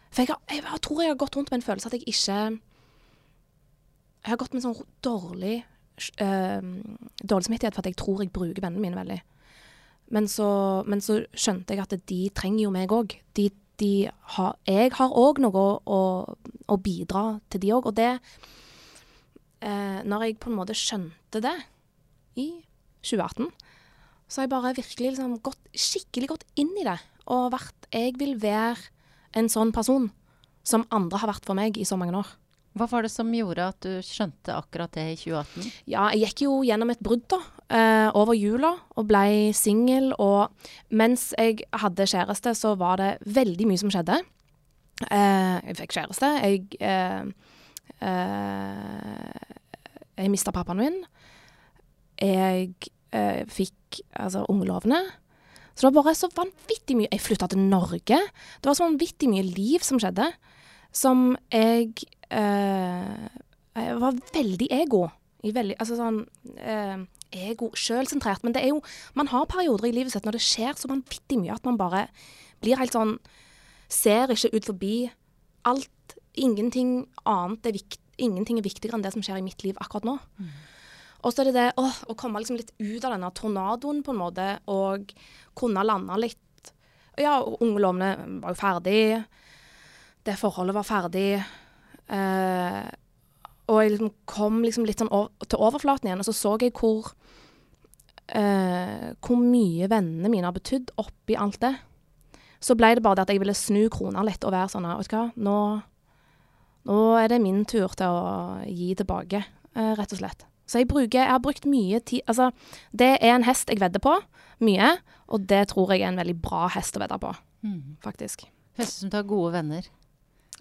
S2: For jeg, har, jeg, jeg tror jeg har gått rundt med en følelse at jeg ikke Jeg har gått med en sånn dårlig eh, Dårlig samvittighet for at jeg tror jeg bruker vennene mine veldig. Men så, men så skjønte jeg at de trenger jo meg òg. Jeg har òg noe å, å, bidra til de òg. Og det eh, Når jeg på en måte skjønte det i 2018, så har jeg bare virkelig liksom gått skikkelig gått inn i det. Og vært Jeg vil være en sånn person som andre har vært for meg i så mange år.
S1: Hva var det som gjorde at du skjønte akkurat det i 2018?
S2: Ja, jeg gikk jo gjennom et brudd da, eh, over jula og ble singel. Og mens jeg hadde kjæreste, så var det veldig mye som skjedde. Eh, jeg fikk kjæreste. Jeg, eh, eh, jeg mista pappaen min. Jeg eh, fikk altså ungelovene. Så det var bare så vanvittig mye Jeg flytta til Norge. Det var så vanvittig mye liv som skjedde, som jeg eh, Jeg var veldig ego. I veldig, altså sånn eh, ego, sjølsentrert. Men det er jo Man har perioder i livet sitt når det skjer så vanvittig mye at man bare blir helt sånn Ser ikke ut forbi alt. Ingenting annet er viktig. Ingenting er viktigere enn det som skjer i mitt liv akkurat nå. Og så er det det å, å komme liksom litt ut av denne tornadoen på en måte, og kunne lande litt Ja, ungelovene var jo ferdig. Det forholdet var ferdig. Eh, og jeg liksom kom liksom litt sånn over, til overflaten igjen, og så så jeg hvor eh, Hvor mye vennene mine har betydd oppi alt det. Så ble det bare det at jeg ville snu krona litt og være sånn Vet du hva, nå, nå er det min tur til å gi tilbake, eh, rett og slett. Så jeg, bruker, jeg har brukt mye tid Altså, det er en hest jeg vedder på, mye, og det tror jeg er en veldig bra hest å vedde på, faktisk.
S1: Hester som tar gode venner.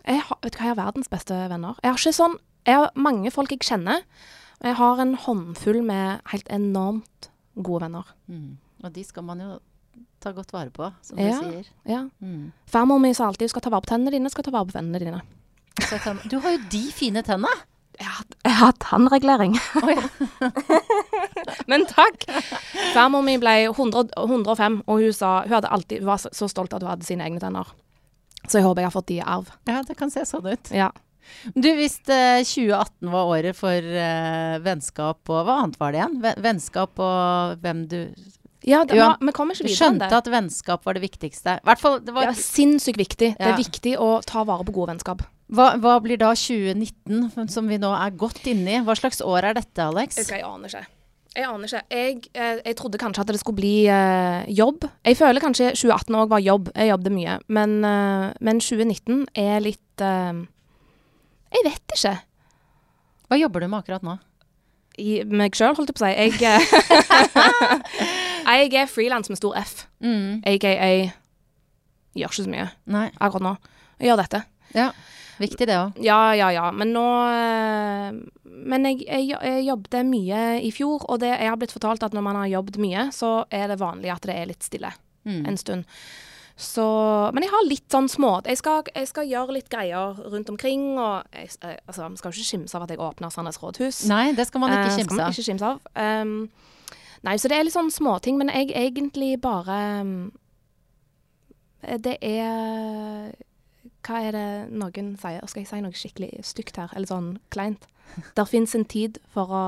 S2: Jeg har, vet du hva, jeg har verdens beste venner. Jeg har ikke sånn Jeg har mange folk jeg kjenner, og jeg har en håndfull med helt enormt gode venner.
S1: Mm. Og de skal man jo ta godt vare på, som
S2: Ja.
S1: du sier.
S2: Ja.
S1: Mm.
S2: Farmor mi sa alltid 'du skal ta vare på tennene dine, skal ta vare på vennene dine'.
S1: Du har jo de fine tennene!
S2: Jeg har, jeg har tannregulering.
S1: Oi. *laughs*
S2: Men takk! Farmor mi ble 100, 105, og hun, sa, hun, alltid, hun var så, så stolt av at hun hadde sine egne tenner. Så jeg håper jeg har fått de i arv.
S1: Ja, det kan se sånn ut.
S2: Ja.
S1: Du, hvis eh, 2018 var året for eh, vennskap og Hva annet var det igjen? Ve- Vennskap og hvem du
S2: Ja, det
S1: Ja,
S2: man, vi kommer
S1: Du
S2: ikke videre enn
S1: skjønte
S2: det.
S1: at vennskap var det viktigste. I hvert fall, det
S2: Det
S1: var,
S2: er sinnssykt viktig. Det
S1: Ja.
S2: er viktig å ta vare på gode vennskap.
S1: hva, hva blir da 2019, som vi nå er godt inne i? Hva slags år er dette, Alex?
S2: Jeg aner ikke. Jeg aner ikke. Jeg, eh, jeg trodde kanskje at det skulle bli eh, jobb. Jeg føler kanskje 2018 òg var jobb. Jeg jobbet mye. Men, eh, men 2019 er litt eh, Jeg vet ikke.
S1: Hva jobber du med akkurat nå?
S2: I meg sjøl, holdt jeg på å si. Jeg, eh, *laughs* jeg er frilans med stor F.
S1: Mm.
S2: AKA gjør ikke så mye
S1: Nei.
S2: akkurat nå. Jeg gjør dette.
S1: Ja. Viktig det òg.
S2: Ja, ja, ja. Men nå eh, Men jeg, jeg, jeg jobbet mye i fjor, og det, jeg har blitt fortalt at når man har jobbet mye, så er det vanlig at det er litt stille
S1: Mm.
S2: en stund. Så Men jeg har litt sånn små Jeg skal, jeg skal gjøre litt greier rundt omkring, og jeg, jeg, altså, man skal jo ikke skimse av at jeg åpner Sandnes rådhus.
S1: Nei, det skal man ikke
S2: Eh,
S1: av.
S2: ikke skimse av. Um, nei, så det er litt sånn småting, men jeg egentlig bare um, Det er Hva er det noen sier? Skal jeg si noe skikkelig stygt her? Eller sånn kleint? *laughs* Der fins en tid for å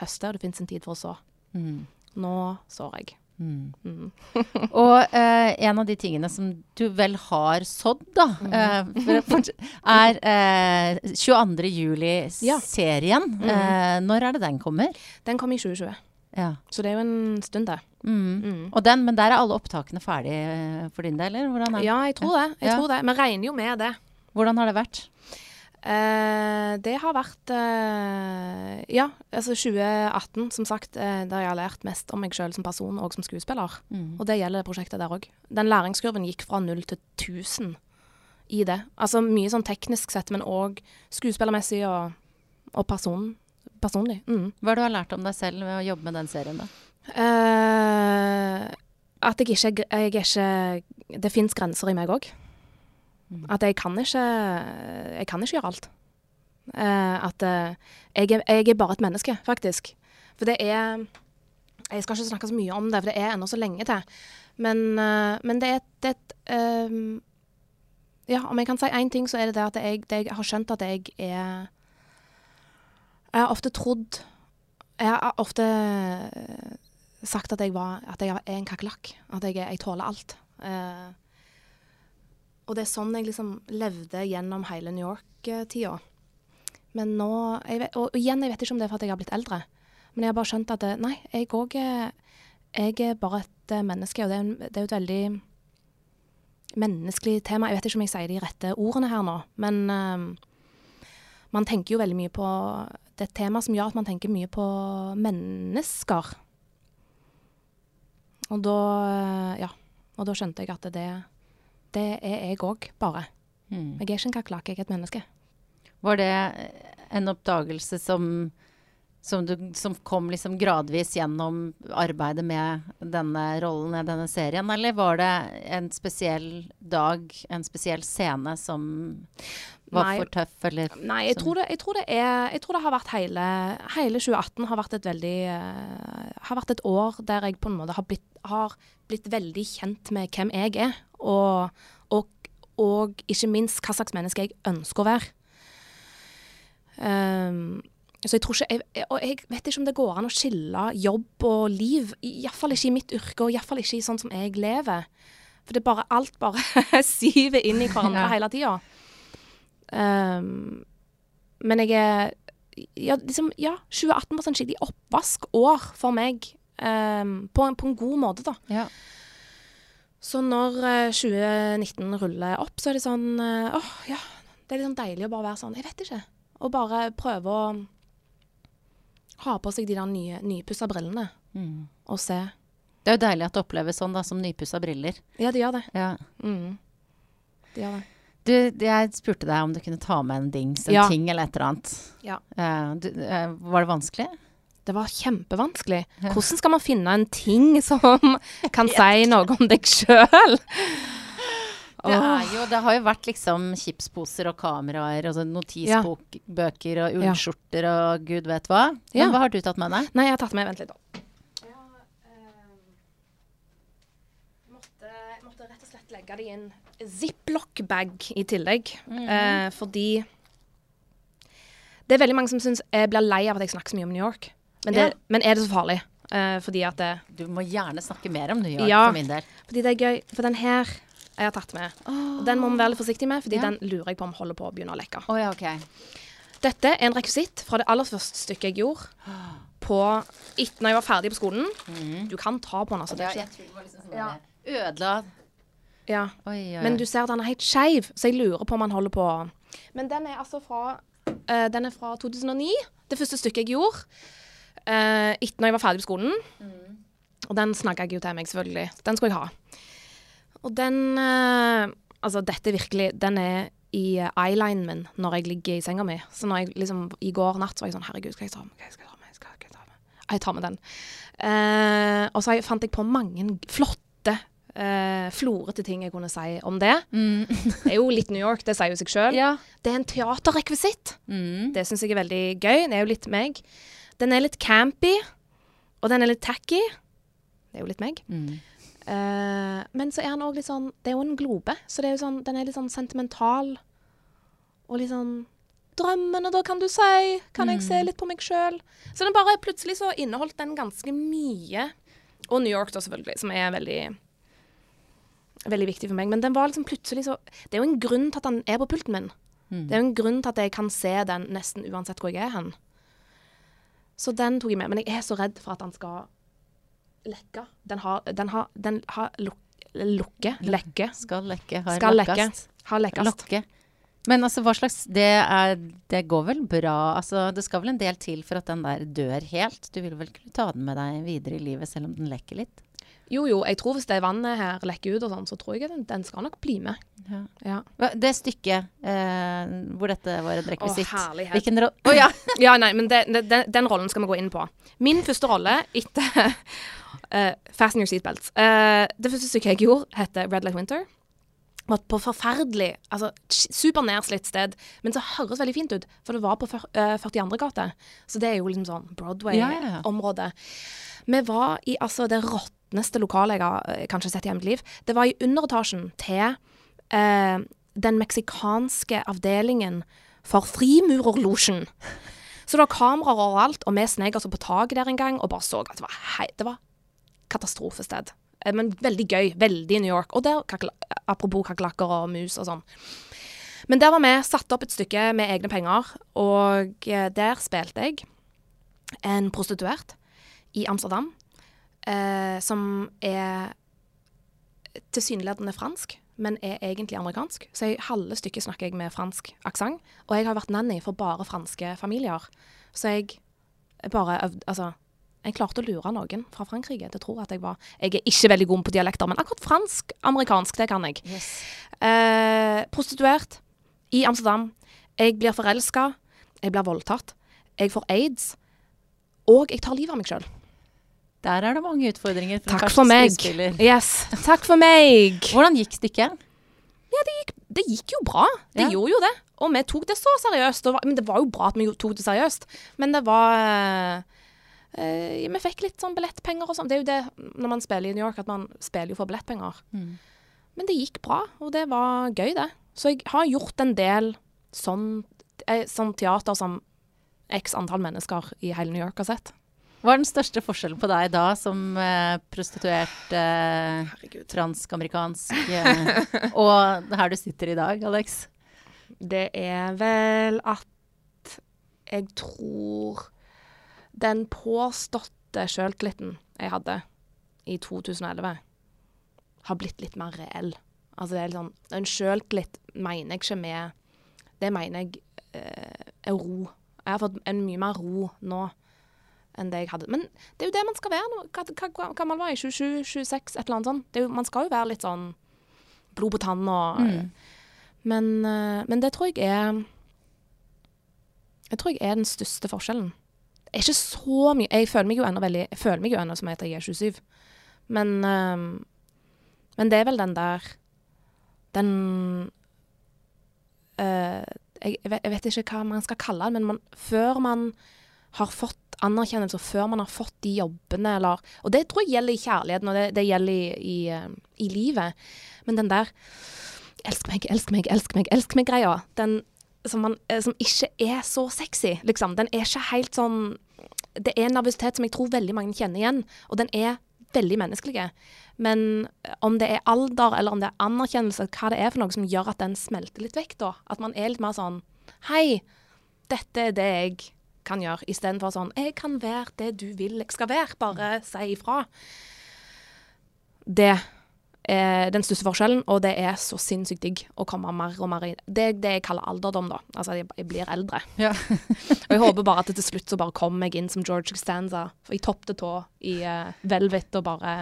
S2: høste, og det fins en tid for å så.
S1: Mm.
S2: Nå sår jeg.
S1: Mm.
S2: Mm. *laughs* *laughs*
S1: Og eh, en av de tingene som du vel har sådd, da, eh, for, for, er eh, 22.
S2: Ja.
S1: juli-serien. Eh, når er det den kommer?
S2: Den kom i 2020,
S1: Ja.
S2: så det er jo en stund, det.
S1: Mm.
S2: Mm.
S1: Og den, men der er alle opptakene ferdige eh, for din del, eller er,
S2: Ja, jeg tror det. Jeg
S1: Ja.
S2: tror det. Vi regner jo med det.
S1: hvordan har det vært?
S2: Eh, det har vært eh, Ja, altså 2018, som sagt, eh, der jeg har lært mest om meg sjøl som person og som skuespiller.
S1: Mm.
S2: Og det gjelder det prosjektet der òg. Den læringskurven gikk fra null til 1000 i det. Altså mye sånn teknisk sett, men òg skuespillermessig og, og person, personlig. Mm.
S1: Hva er det du har lært om deg selv ved å jobbe med den serien? da?
S2: Eh, at jeg ikke, jeg er ikke Det fins grenser i meg òg. At jeg kan ikke Jeg kan ikke gjøre alt. Eh, at eh, jeg, jeg er bare et menneske, faktisk. For det er Jeg skal ikke snakke så mye om det, for det er ennå så lenge til. Men, eh, men det er et, eh, Ja, om jeg kan si én ting, så er det det at jeg, det jeg har skjønt at jeg er Jeg har ofte trodd Jeg har ofte sagt at jeg, var, at jeg er en kakerlakk. At jeg, jeg tåler alt. Eh, og det er sånn jeg liksom levde gjennom hele New York-tida. Men nå vet, Og igjen, jeg vet ikke om det er for at jeg har blitt eldre. Men jeg har bare skjønt at det, nei, jeg òg Jeg er bare et eh, menneske, og det er, en, det er jo et veldig menneskelig tema. Jeg vet ikke om jeg sier de rette ordene her nå, men eh, man tenker jo veldig mye på Det er et tema som gjør at man tenker mye på mennesker. Og da eh, Ja. Og da skjønte jeg at det, det er jeg òg, bare.
S1: Mm.
S2: Jeg er ikke en kakerlakk, jeg er et menneske.
S1: Var det en oppdagelse som, som, du, som kom liksom gradvis gjennom arbeidet med denne rollen i denne serien, eller var det en spesiell dag, en spesiell scene som var
S2: Nei.
S1: for tøff, eller
S2: Nei, jeg tror, det, jeg, tror det er, jeg tror det har vært hele Hele 2018 har vært et veldig uh, Har vært et år der jeg på en måte har blitt, har blitt veldig kjent med hvem jeg er, og, og, og ikke minst hva slags menneske jeg ønsker å være. Um, så jeg tror ikke jeg, jeg- Og jeg vet ikke om det går an å skille jobb og liv. Iallfall ikke i mitt yrke, og iallfall ikke i sånn som jeg lever. For det er bare alt bare *laughs* syver inn i hverandre
S1: Ja.
S2: hele tida. Um, men jeg er ja, liksom, ja, 2018 var sånn skikkelig oppvaskår for meg. Um, på, en, på en god måte, da.
S1: Ja.
S2: Så når uh, 2019 ruller opp, så er det sånn uh, åh, ja. Det er litt sånn deilig å bare være sånn Jeg vet ikke. Og bare prøve å ha på seg de der nye, nypussa brillene
S1: Mm.
S2: og se.
S1: Det er jo deilig at det oppleves sånn, da, som nypussa briller.
S2: Ja, det gjør det.
S1: Ja.
S2: Mm. Det gjør det.
S1: Du, jeg spurte deg om du kunne ta med en dings, en
S2: Ja.
S1: ting eller et eller annet.
S2: Ja.
S1: Uh, du, uh, var det vanskelig?
S2: Det var kjempevanskelig. *laughs* Hvordan skal man finne en ting *laughs* som kan si noe om deg sjøl?
S1: Det, jo, det har jo vært liksom chipsposer og kameraer og sånn notisbøker og ullskjorter og gud vet hva. Men
S2: Ja.
S1: hva har du tatt med deg?
S2: Nei, jeg har tatt med Vent litt, da. Jeg måtte, måtte rett og slett legge det i en ziplock-bag i tillegg. eh, fordi det er veldig mange som syns jeg blir lei av at jeg snakker så mye om New York. Men, det,
S1: Ja.
S2: men er det så farlig? Eh, fordi at det,
S1: Du må gjerne snakke mer om New York
S2: Ja.
S1: for min del.
S2: Fordi det er gøy. For den her jeg har tatt med. Og den må vi være litt forsiktige med, fordi
S1: Ja.
S2: den lurer jeg på om holder på å begynne å lekke.
S1: Oh, ja, okay.
S2: Dette er en rekvisitt fra det aller første stykket jeg gjorde på etter når jeg var ferdig på skolen. Du kan ta på den, altså. Det
S1: Ja,
S2: er ikke,
S1: jeg tror det var liksom sånn
S2: Ja.
S1: Ødela
S2: ja.
S1: Oi, oi,
S2: Men du ser at han er helt skeiv, så jeg lurer på om han holder på Men den er altså fra uh, Den er fra 2009. Det første stykket jeg gjorde uh, etter når jeg var ferdig på skolen. Og den snakka jeg jo til meg, selvfølgelig. Den skulle jeg ha. Og den uh, Altså, dette er virkelig Den er i eyelinen min når jeg ligger i senga mi. Så når jeg liksom I går natt så var jeg sånn Herregud, skal jeg ta med Hva skal jeg ta med? Skal jeg ta med? Jeg tar med den. Og så fant jeg på mange flotte, uh, florete ting jeg kunne si om det. Det er jo litt New York, det sier jo seg sjøl.
S1: Ja.
S2: Det er en teaterrekvisitt.
S1: Mm.
S2: Det syns jeg er veldig gøy. Det er jo litt meg. Den er litt campy, og den er litt tacky. Det er jo litt meg.
S1: Mm.
S2: Eh, men så er den òg litt sånn Det er jo en globe, så det er jo sånn, den er litt sånn sentimental. Og litt sånn Drømmene, da, kan du si. Kan jeg se litt på meg sjøl? Så den bare plutselig så inneholdt den ganske mye. Og New York, da, selvfølgelig, som er veldig Veldig viktig for meg. Men den var liksom plutselig så Det er jo en grunn til at den er på pulten min.
S1: Mm.
S2: Det er jo en grunn til at jeg kan se den nesten uansett hvor jeg er hen. Så den tok jeg med. Men jeg er så redd for at den skal lekke. Den har, den har, den har luk, lukke. Lekke.
S1: Skal lekke, har
S2: Skal lekke. Har lekkast.
S1: Lokke. Men altså, hva slags det, er, det går vel bra? Altså, det skal vel en del til for at den der dør helt? Du vil vel kunne ta den med deg videre i livet selv om den lekker litt?
S2: Jo, jo, jeg tror hvis det vannet her lekker ut og sånn, så tror jeg den, den skal nok bli med.
S1: Ja.
S2: Ja.
S1: Det stykket eh, hvor dette var et rekvisitt
S2: herlighet.
S1: Hvilken rolle Å ja! *laughs*
S2: Ja, nei, men det, det, den, den rollen skal vi gå inn på. Min første rolle etter uh, *laughs* Fasten your seatbelts. Uh, det første stykket jeg gjorde, heter Red Light Winter. Var på forferdelig, altså supernedslitt super nedslitt sted, men så høres veldig fint ut. For det var på fyr- eh, 42. gate, så det er jo liksom sånn. Broadway-område. Vi var i altså det råtneste lokalet jeg har eh, kanskje sett i mitt liv. Det var i underetasjen til eh, den meksikanske avdelingen for Frimurerlosjen. Så det var kameraer overalt, og vi snek oss på taket der en gang og bare så at det var, hei, det var katastrofested. Eh, Men veldig gøy. Veldig New York. Og der, apropos kakerlakker og mus og sånn. Men der var vi satt opp et stykke med egne penger, og eh, der spilte jeg en prostituert i Amsterdam, eh, som er tilsynelatende fransk, men er egentlig amerikansk. Så i halve stykket snakker jeg med fransk aksent. Og jeg har vært nanny for bare franske familier. Så jeg bare øvde Altså, jeg klarte å lure noen fra Frankrike til å tro at jeg var Jeg er ikke veldig god på dialekter, men akkurat fransk-amerikansk, det kan jeg. Eh, prostituert i Amsterdam. Jeg blir forelska. Jeg blir voldtatt. Jeg får aids. Og jeg tar livet av meg sjøl.
S1: Der er det mange utfordringer. For
S2: Takk for meg. Yes. Takk for meg. *laughs*
S1: Hvordan gikk stykket?
S2: Det gikk jo bra. Det
S1: Ja.
S2: gjorde jo det. Og vi tok det så seriøst. Og, men det var jo bra at vi tok det seriøst. Men det var øh, Vi fikk litt sånn billettpenger og sånn. Det er jo det når man spiller i New York, at man spiller jo for billettpenger.
S1: Mm.
S2: Men det gikk bra, og det var gøy, det. Så jeg har gjort en del sånn, eh, sånn teater som x antall mennesker i hele New York har sett.
S1: Hva er den største forskjellen på deg da, som eh, prostituert eh,
S2: Herregud.
S1: fransk-amerikansk, eh, *laughs* og her du sitter i dag, Alex?
S2: Det er vel at jeg tror den påståtte sjøltilliten jeg hadde i 2011, har blitt litt mer reell. Altså det er litt sånn, En sjøltillit mener jeg ikke med Det mener jeg eh, er ro. Jeg har fått en mye mer ro nå enn det jeg hadde. Men det er jo det man skal være. nå. Hva, gammel var jeg? 27-26? Et eller annet sånt. Det jo, man skal jo være litt sånn blod på tann og
S1: Mm.
S2: men, eh, men det tror jeg er Jeg tror jeg er den største forskjellen. Det er ikke så mye Jeg føler meg jo ennå veldig Jeg føler meg jo ennå som jeg er 27. Men eh, Men det er vel den der Den eh, jeg, jeg vet- jeg vet ikke hva man skal kalle den, men man, før man har fått anerkjennelse, før man har fått de jobbene, eller Og det tror jeg gjelder i kjærligheten, og det, det gjelder i, i, eh, i livet. Men den der elsk meg, elsk meg, elsk meg, elsk meg-greia, den som, man, eh, som ikke er så sexy, liksom. Den er ikke helt sånn Det er en nervøsitet som jeg tror veldig mange kjenner igjen, og den er veldig menneskelig. Men om det er alder, eller om det er anerkjennelse, hva det er for noe som gjør at den smelter litt vekk, da. At man er litt mer sånn Hei, dette er det jeg kan gjøre, istedenfor sånn Jeg kan være det du vil jeg skal være, bare si ifra. Det er den største forskjellen, og det er så sinnssykt digg å komme mer og mer i Det er det jeg kaller alderdom, da. Altså, jeg, jeg blir eldre.
S1: Ja.
S2: Og jeg håper bare at til slutt så bare kommer jeg inn som George Costanza, i topp til tå, i uh, velvet og bare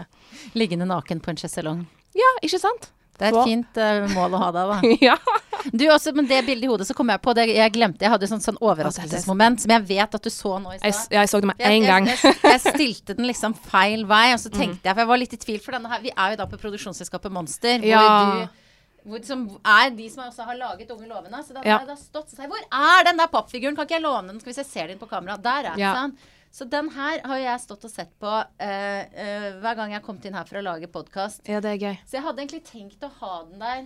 S1: Liggende naken på en sjeselong.
S2: Ja, ikke sant?
S1: Det er et fint uh, mål å ha da. *laughs*
S2: ja.
S1: Du også, men det bildet i hodet, så kom jeg på det jeg glemte. Jeg hadde et sånt, sånn overraskelsesmoment som jeg vet at du så nå i
S2: Jeg,
S1: stad.
S2: jeg så det med
S1: Jeg-
S2: én gang.
S1: Jeg, jeg, jeg stilte den liksom feil vei, og så tenkte jeg, for jeg var litt i tvil, for denne her Vi er jo da på produksjonsselskapet Monster, hvor
S2: Ja.
S1: du hvor, som er de som også har laget Unge lovende. Så da
S2: Ja.
S1: jeg da stått sagt Hvor er den der pappfiguren? Kan ikke jeg låne den? Skal vi se, ser den på kamera? Der er den.
S2: Ja.
S1: sant? Så den her har jeg stått og sett på uh, uh, hver gang jeg har kommet inn her for å lage podkast.
S2: Ja, det er gøy.
S1: Så jeg hadde egentlig tenkt å ha den der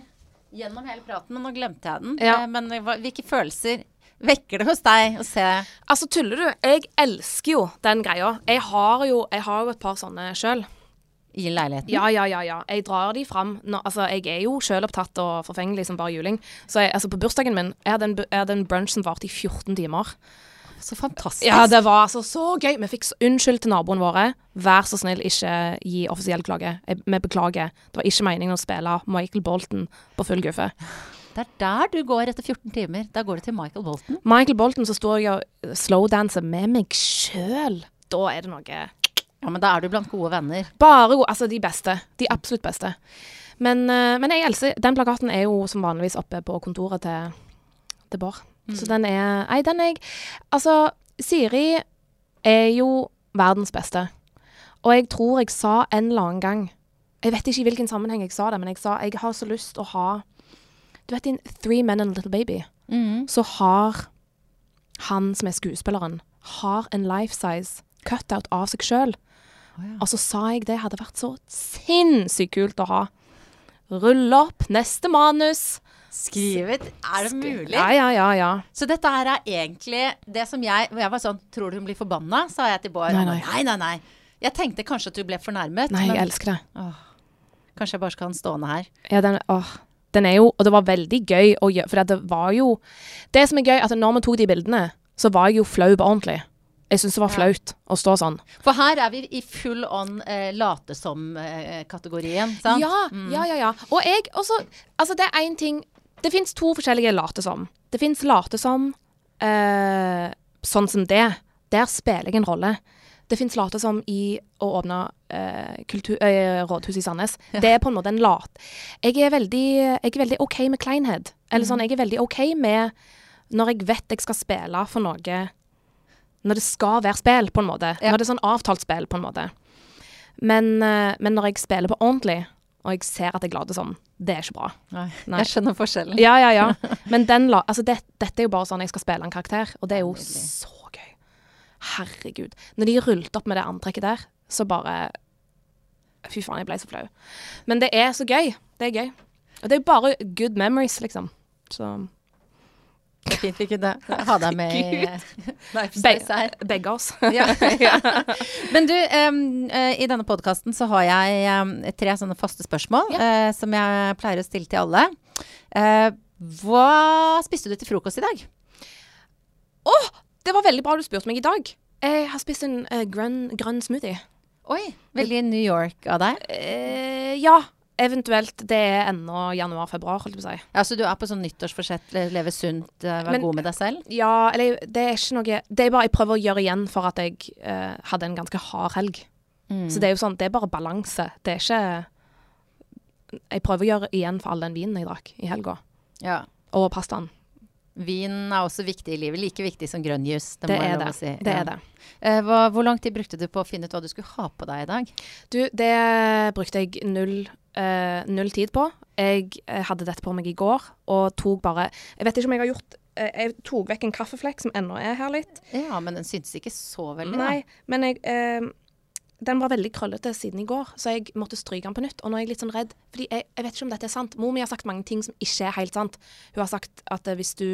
S1: gjennom hele praten, men nå glemte jeg den.
S2: Ja.
S1: Uh, men hvilke følelser vekker det hos deg å se
S2: Altså, tuller du? Jeg elsker jo den greia. Jeg har jo, jeg har jo et par sånne sjøl.
S1: i leiligheten?
S2: Ja, ja, ja, ja. Jeg drar de fram. Nå, altså, jeg er jo sjølopptatt og forfengelig som bare juling. Så jeg, altså, på bursdagen min Jeg hadde en, jeg hadde en brunch som varte i 14 timer.
S1: Så fantastisk.
S2: Ja, det var altså så gøy. Vi fikk unnskyld til naboene våre. Vær så snill, ikke gi offisiell klage. Jeg, vi beklager. Det var ikke meningen å spille Michael Bolton på full guffe.
S1: Det er der du går etter 14 timer. Da går du til Michael Bolton.
S2: Michael Bolton, så står jeg og slowdanser med meg sjøl. Da er det noe
S1: Ja, men da er du blant gode venner.
S2: Bare gode. Altså, de beste. De absolutt beste. Men, eh, men jeg elsker Den plakaten er jo som vanligvis oppe på kontoret til, til Bård. Så den er Nei, den er jeg Altså, Siri er jo verdens beste. Og jeg tror jeg sa en eller annen gang Jeg vet ikke i hvilken sammenheng jeg sa det, men jeg sa jeg har så lyst å ha Du vet i en Three Men and a Little Baby,
S1: Mm.
S2: så har han som er skuespilleren, har en life size cutout av seg sjøl. Og så sa jeg det hadde vært så sinnssykt kult å ha. Rull opp neste manus.
S1: Skrevet Er det mulig?
S2: Ja, ja, ja. ja.
S1: Så dette her er egentlig det som jeg hvor Jeg var sånn Tror du hun blir forbanna? sa jeg til Bård.
S2: Nei, nei.
S1: nei, nei, nei. Jeg tenkte kanskje at du ble fornærmet.
S2: Nei, jeg
S1: men
S2: elsker det.
S1: åh, kanskje jeg bare skal ha den stående her.
S2: Ja, den, åh, den er jo Og det var veldig gøy å gjøre, for det var jo Det som er gøy, at når vi tok de bildene, så var jeg jo flau på ordentlig. Jeg syns det var
S1: Ja.
S2: flaut å stå sånn.
S1: For her er vi i full on eh, late som-kategorien, sant?
S2: Ja,
S1: Mm.
S2: ja, ja, ja. Og jeg også Altså, det er én ting Det fins to forskjellige late som. Det fins late som eh, sånn som det. Der spiller jeg en rolle. Det fins late som i å åpne eh, eh, rådhuset i Sandnes. Det er på en måte en lat. Jeg er veldig, jeg er veldig OK med kleinhet. Eller sånn, jeg er veldig OK med når jeg vet jeg skal spille for noe Når det skal være spill, på en måte.
S1: Ja.
S2: Når det er sånn avtalt spill, på en måte. Men, eh, men når jeg spiller på ordentlig, og jeg ser at jeg later som, det er ikke bra.
S1: Nei,
S2: Nei.
S1: Jeg skjønner forskjellen.
S2: Ja, ja, ja. *laughs* Men den la, altså det, dette er jo bare sånn jeg skal spille en karakter, og det er jo så gøy. Herregud. Når de rullet opp med det antrekket der, så bare Fy faen, jeg ble så flau. Men det er så gøy. Det er gøy. Og det er jo bare good memories, liksom. Så
S1: Det er fint vi kunne ha deg med i
S2: Gud.
S1: Life
S2: Be begge oss. *laughs*
S1: Ja. Men du, um, i denne podkasten så har jeg um, tre sånne faste spørsmål eh, som jeg pleier å stille til alle. Uh, hva spiste du til frokost i dag?
S2: Det var veldig bra du spurte meg i dag. Jeg har spist en uh, grønn, grønn smoothie.
S1: Oi, veldig New York av deg.
S2: Ja, eventuelt. Det er ennå januar-februar, holdt jeg på å si.
S1: Ja, Så du er på sånn nyttårsforsett, leve sunt, eh, være
S2: Men-
S1: god med deg selv?
S2: Ja, eller det er ikke noe Det er bare jeg prøver å gjøre igjen for at jeg eh, hadde en ganske hard helg. Så det er jo sånn, det er bare balanse. Det er ikke Jeg prøver å gjøre igjen for all den vinen jeg drakk i helga.
S1: Ja.
S2: Og pastaen.
S1: Vin er også viktig i livet. Like viktig som grønn jus. Det,
S2: Det
S1: må
S2: er det.
S1: si.
S2: Det er det.
S1: Eh, hva, hvor lang tid brukte du på å finne ut hva du skulle ha på deg i dag?
S2: Du, det brukte jeg null, eh, null tid på. Jeg eh, hadde dette på meg i går, og tok bare Jeg vet ikke om jeg har gjort Jeg tok vekk en kaffeflekk som ennå er her litt.
S1: Ja, men den syntes ikke så veldig,
S2: Nei, men jeg eh, Den var veldig krøllete siden i går, så jeg måtte stryke den på nytt. Og nå er jeg litt sånn redd, fordi jeg, jeg vet ikke om dette er sant. Mor mi har sagt mange ting som ikke er helt sant. Hun har sagt at eh, hvis du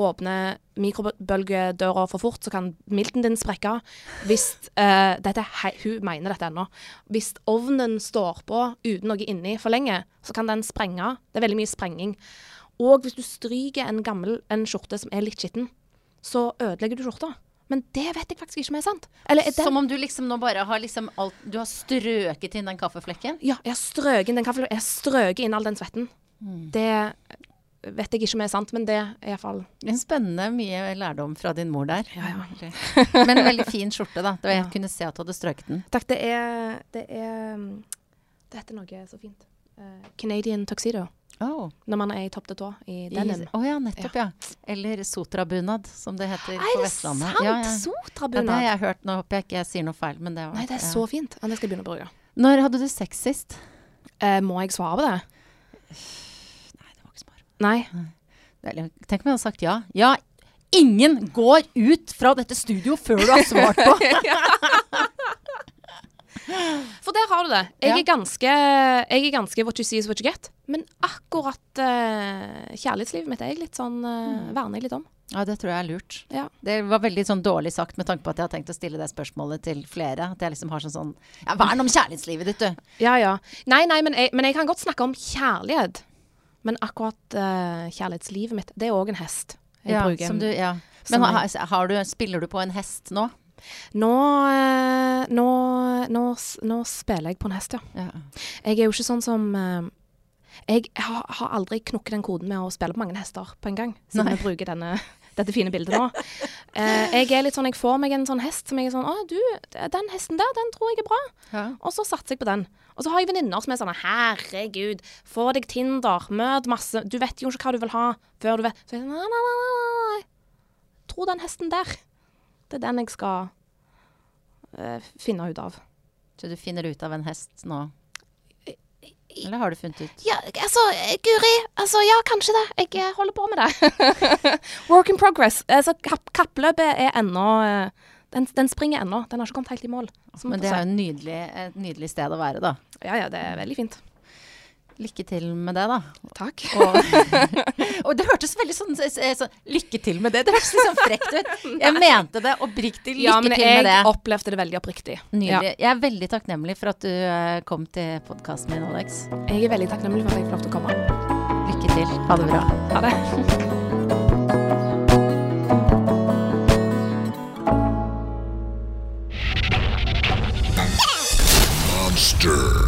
S2: åpner mikrobølgedøra for fort, så kan milten din sprekke. Hvis uh, dette, Hun mener dette ennå. Hvis ovnen står på uten noe inni for lenge, så kan den sprenge. Det er veldig mye sprenging. Og hvis du stryker en gammel en skjorte som er litt skitten, så ødelegger du skjorta. Men det vet jeg faktisk ikke om er sant. Eller er
S1: Som om du liksom nå bare har liksom alt Du har strøket inn den kaffeflekken?
S2: Ja, jeg har strøket inn den kaffen. Jeg har strøket inn all den svetten.
S1: Mm.
S2: Det vet jeg ikke om er sant, men det er iallfall
S1: En spennende mye lærdom fra din mor der.
S2: Ja, ja. *laughs*
S1: Men en veldig fin skjorte, da. Det var jeg
S2: Ja.
S1: kunne se at du hadde strøket den.
S2: Takk, det er Det er um, Det heter noe så fint. Eh, Canadian tuxedo.
S1: Oh.
S2: Når man er i topp til tå i denim.
S1: Å ja, nettopp, ja. Eller sotrabunad, som det heter
S2: Er
S1: på
S2: det
S1: Vestlandet.
S2: sant?
S1: Ja, ja. ja, det har jeg hørt. Nå håper jeg ikke jeg sier noe feil, men det var
S2: Nei, det er
S1: ja.
S2: så fint. Ja, det skal jeg begynne å bruke.
S1: Når hadde du sex sist?
S2: Eh, må jeg svare på det?
S1: Nei, det var ikke smart.
S2: Nei.
S1: Nei. Tenk om jeg hadde sagt ja. Ja, ingen går ut fra dette studio før du har svart på! *laughs* *laughs*
S2: For der har du det. Jeg,
S1: Ja.
S2: er ganske, jeg er ganske what you see is what you get. Men akkurat uh, kjærlighetslivet mitt er jeg litt sånn uh, verner jeg litt om.
S1: Ja, det tror jeg er lurt.
S2: Ja.
S1: Det var veldig sånn dårlig sagt med tanke på at jeg har tenkt å stille det spørsmålet til flere. At jeg liksom har sånn sånn Ja, vern om kjærlighetslivet ditt, du.
S2: Ja, ja. Nei, nei, men jeg, men jeg kan godt snakke om kjærlighet. Men akkurat uh, kjærlighetslivet mitt, det er òg en hest jeg
S1: ja,
S2: bruker.
S1: som du, ja. Men har, har du, spiller du på en hest nå?
S2: Nå, eh, nå, nå, nå spiller jeg på en hest, ja.
S1: Ja.
S2: Jeg er jo ikke sånn som eh, Jeg har, har aldri knukket den koden med å spille på mange hester på en gang, siden jeg bruker denne, dette fine bildet nå. Eh, jeg er litt sånn, jeg får meg en sånn hest som jeg er sånn Å, du, den hesten der, den tror jeg er bra.
S1: Ja.
S2: Og så satser jeg på den. Og så har jeg venninner som er sånn Herregud, få deg Tinder, møt masse Du vet jo ikke hva du vil ha før du vet Så jeg sånn nei, nei, nei, nei. Tro den hesten der. Det er den jeg skal uh, finne ut av.
S1: Så du finner ut av en hest nå? Eller har du funnet ut?
S2: Ja, altså, Guri. Altså, ja, kanskje det. Jeg eh, holder på med det. *laughs* Work in progress. Altså, kapp, kappløpet er ennå eh, den, den springer ennå. Den har ikke kommet helt i mål.
S1: Men det er jo et nydelig, et nydelig sted å være, da.
S2: Ja, ja, det er veldig fint
S1: lykke til med det, da.
S2: Takk.
S1: Og, *laughs* og det hørtes veldig sånn, sånn, Lykke til med det. Det hørtes litt sånn frekt ut. *laughs* Jeg mente det oppriktig. Lykke
S2: ja,
S1: til med det.
S2: Ja, men jeg opplevde det veldig oppriktig.
S1: Nydelig. Ja. Jeg er veldig takknemlig for at du eh, kom til podkasten min, Alex.
S2: Jeg er veldig takknemlig for at jeg fikk lov til å komme.
S1: Lykke til. Ha det bra.
S2: Ha det. Monster.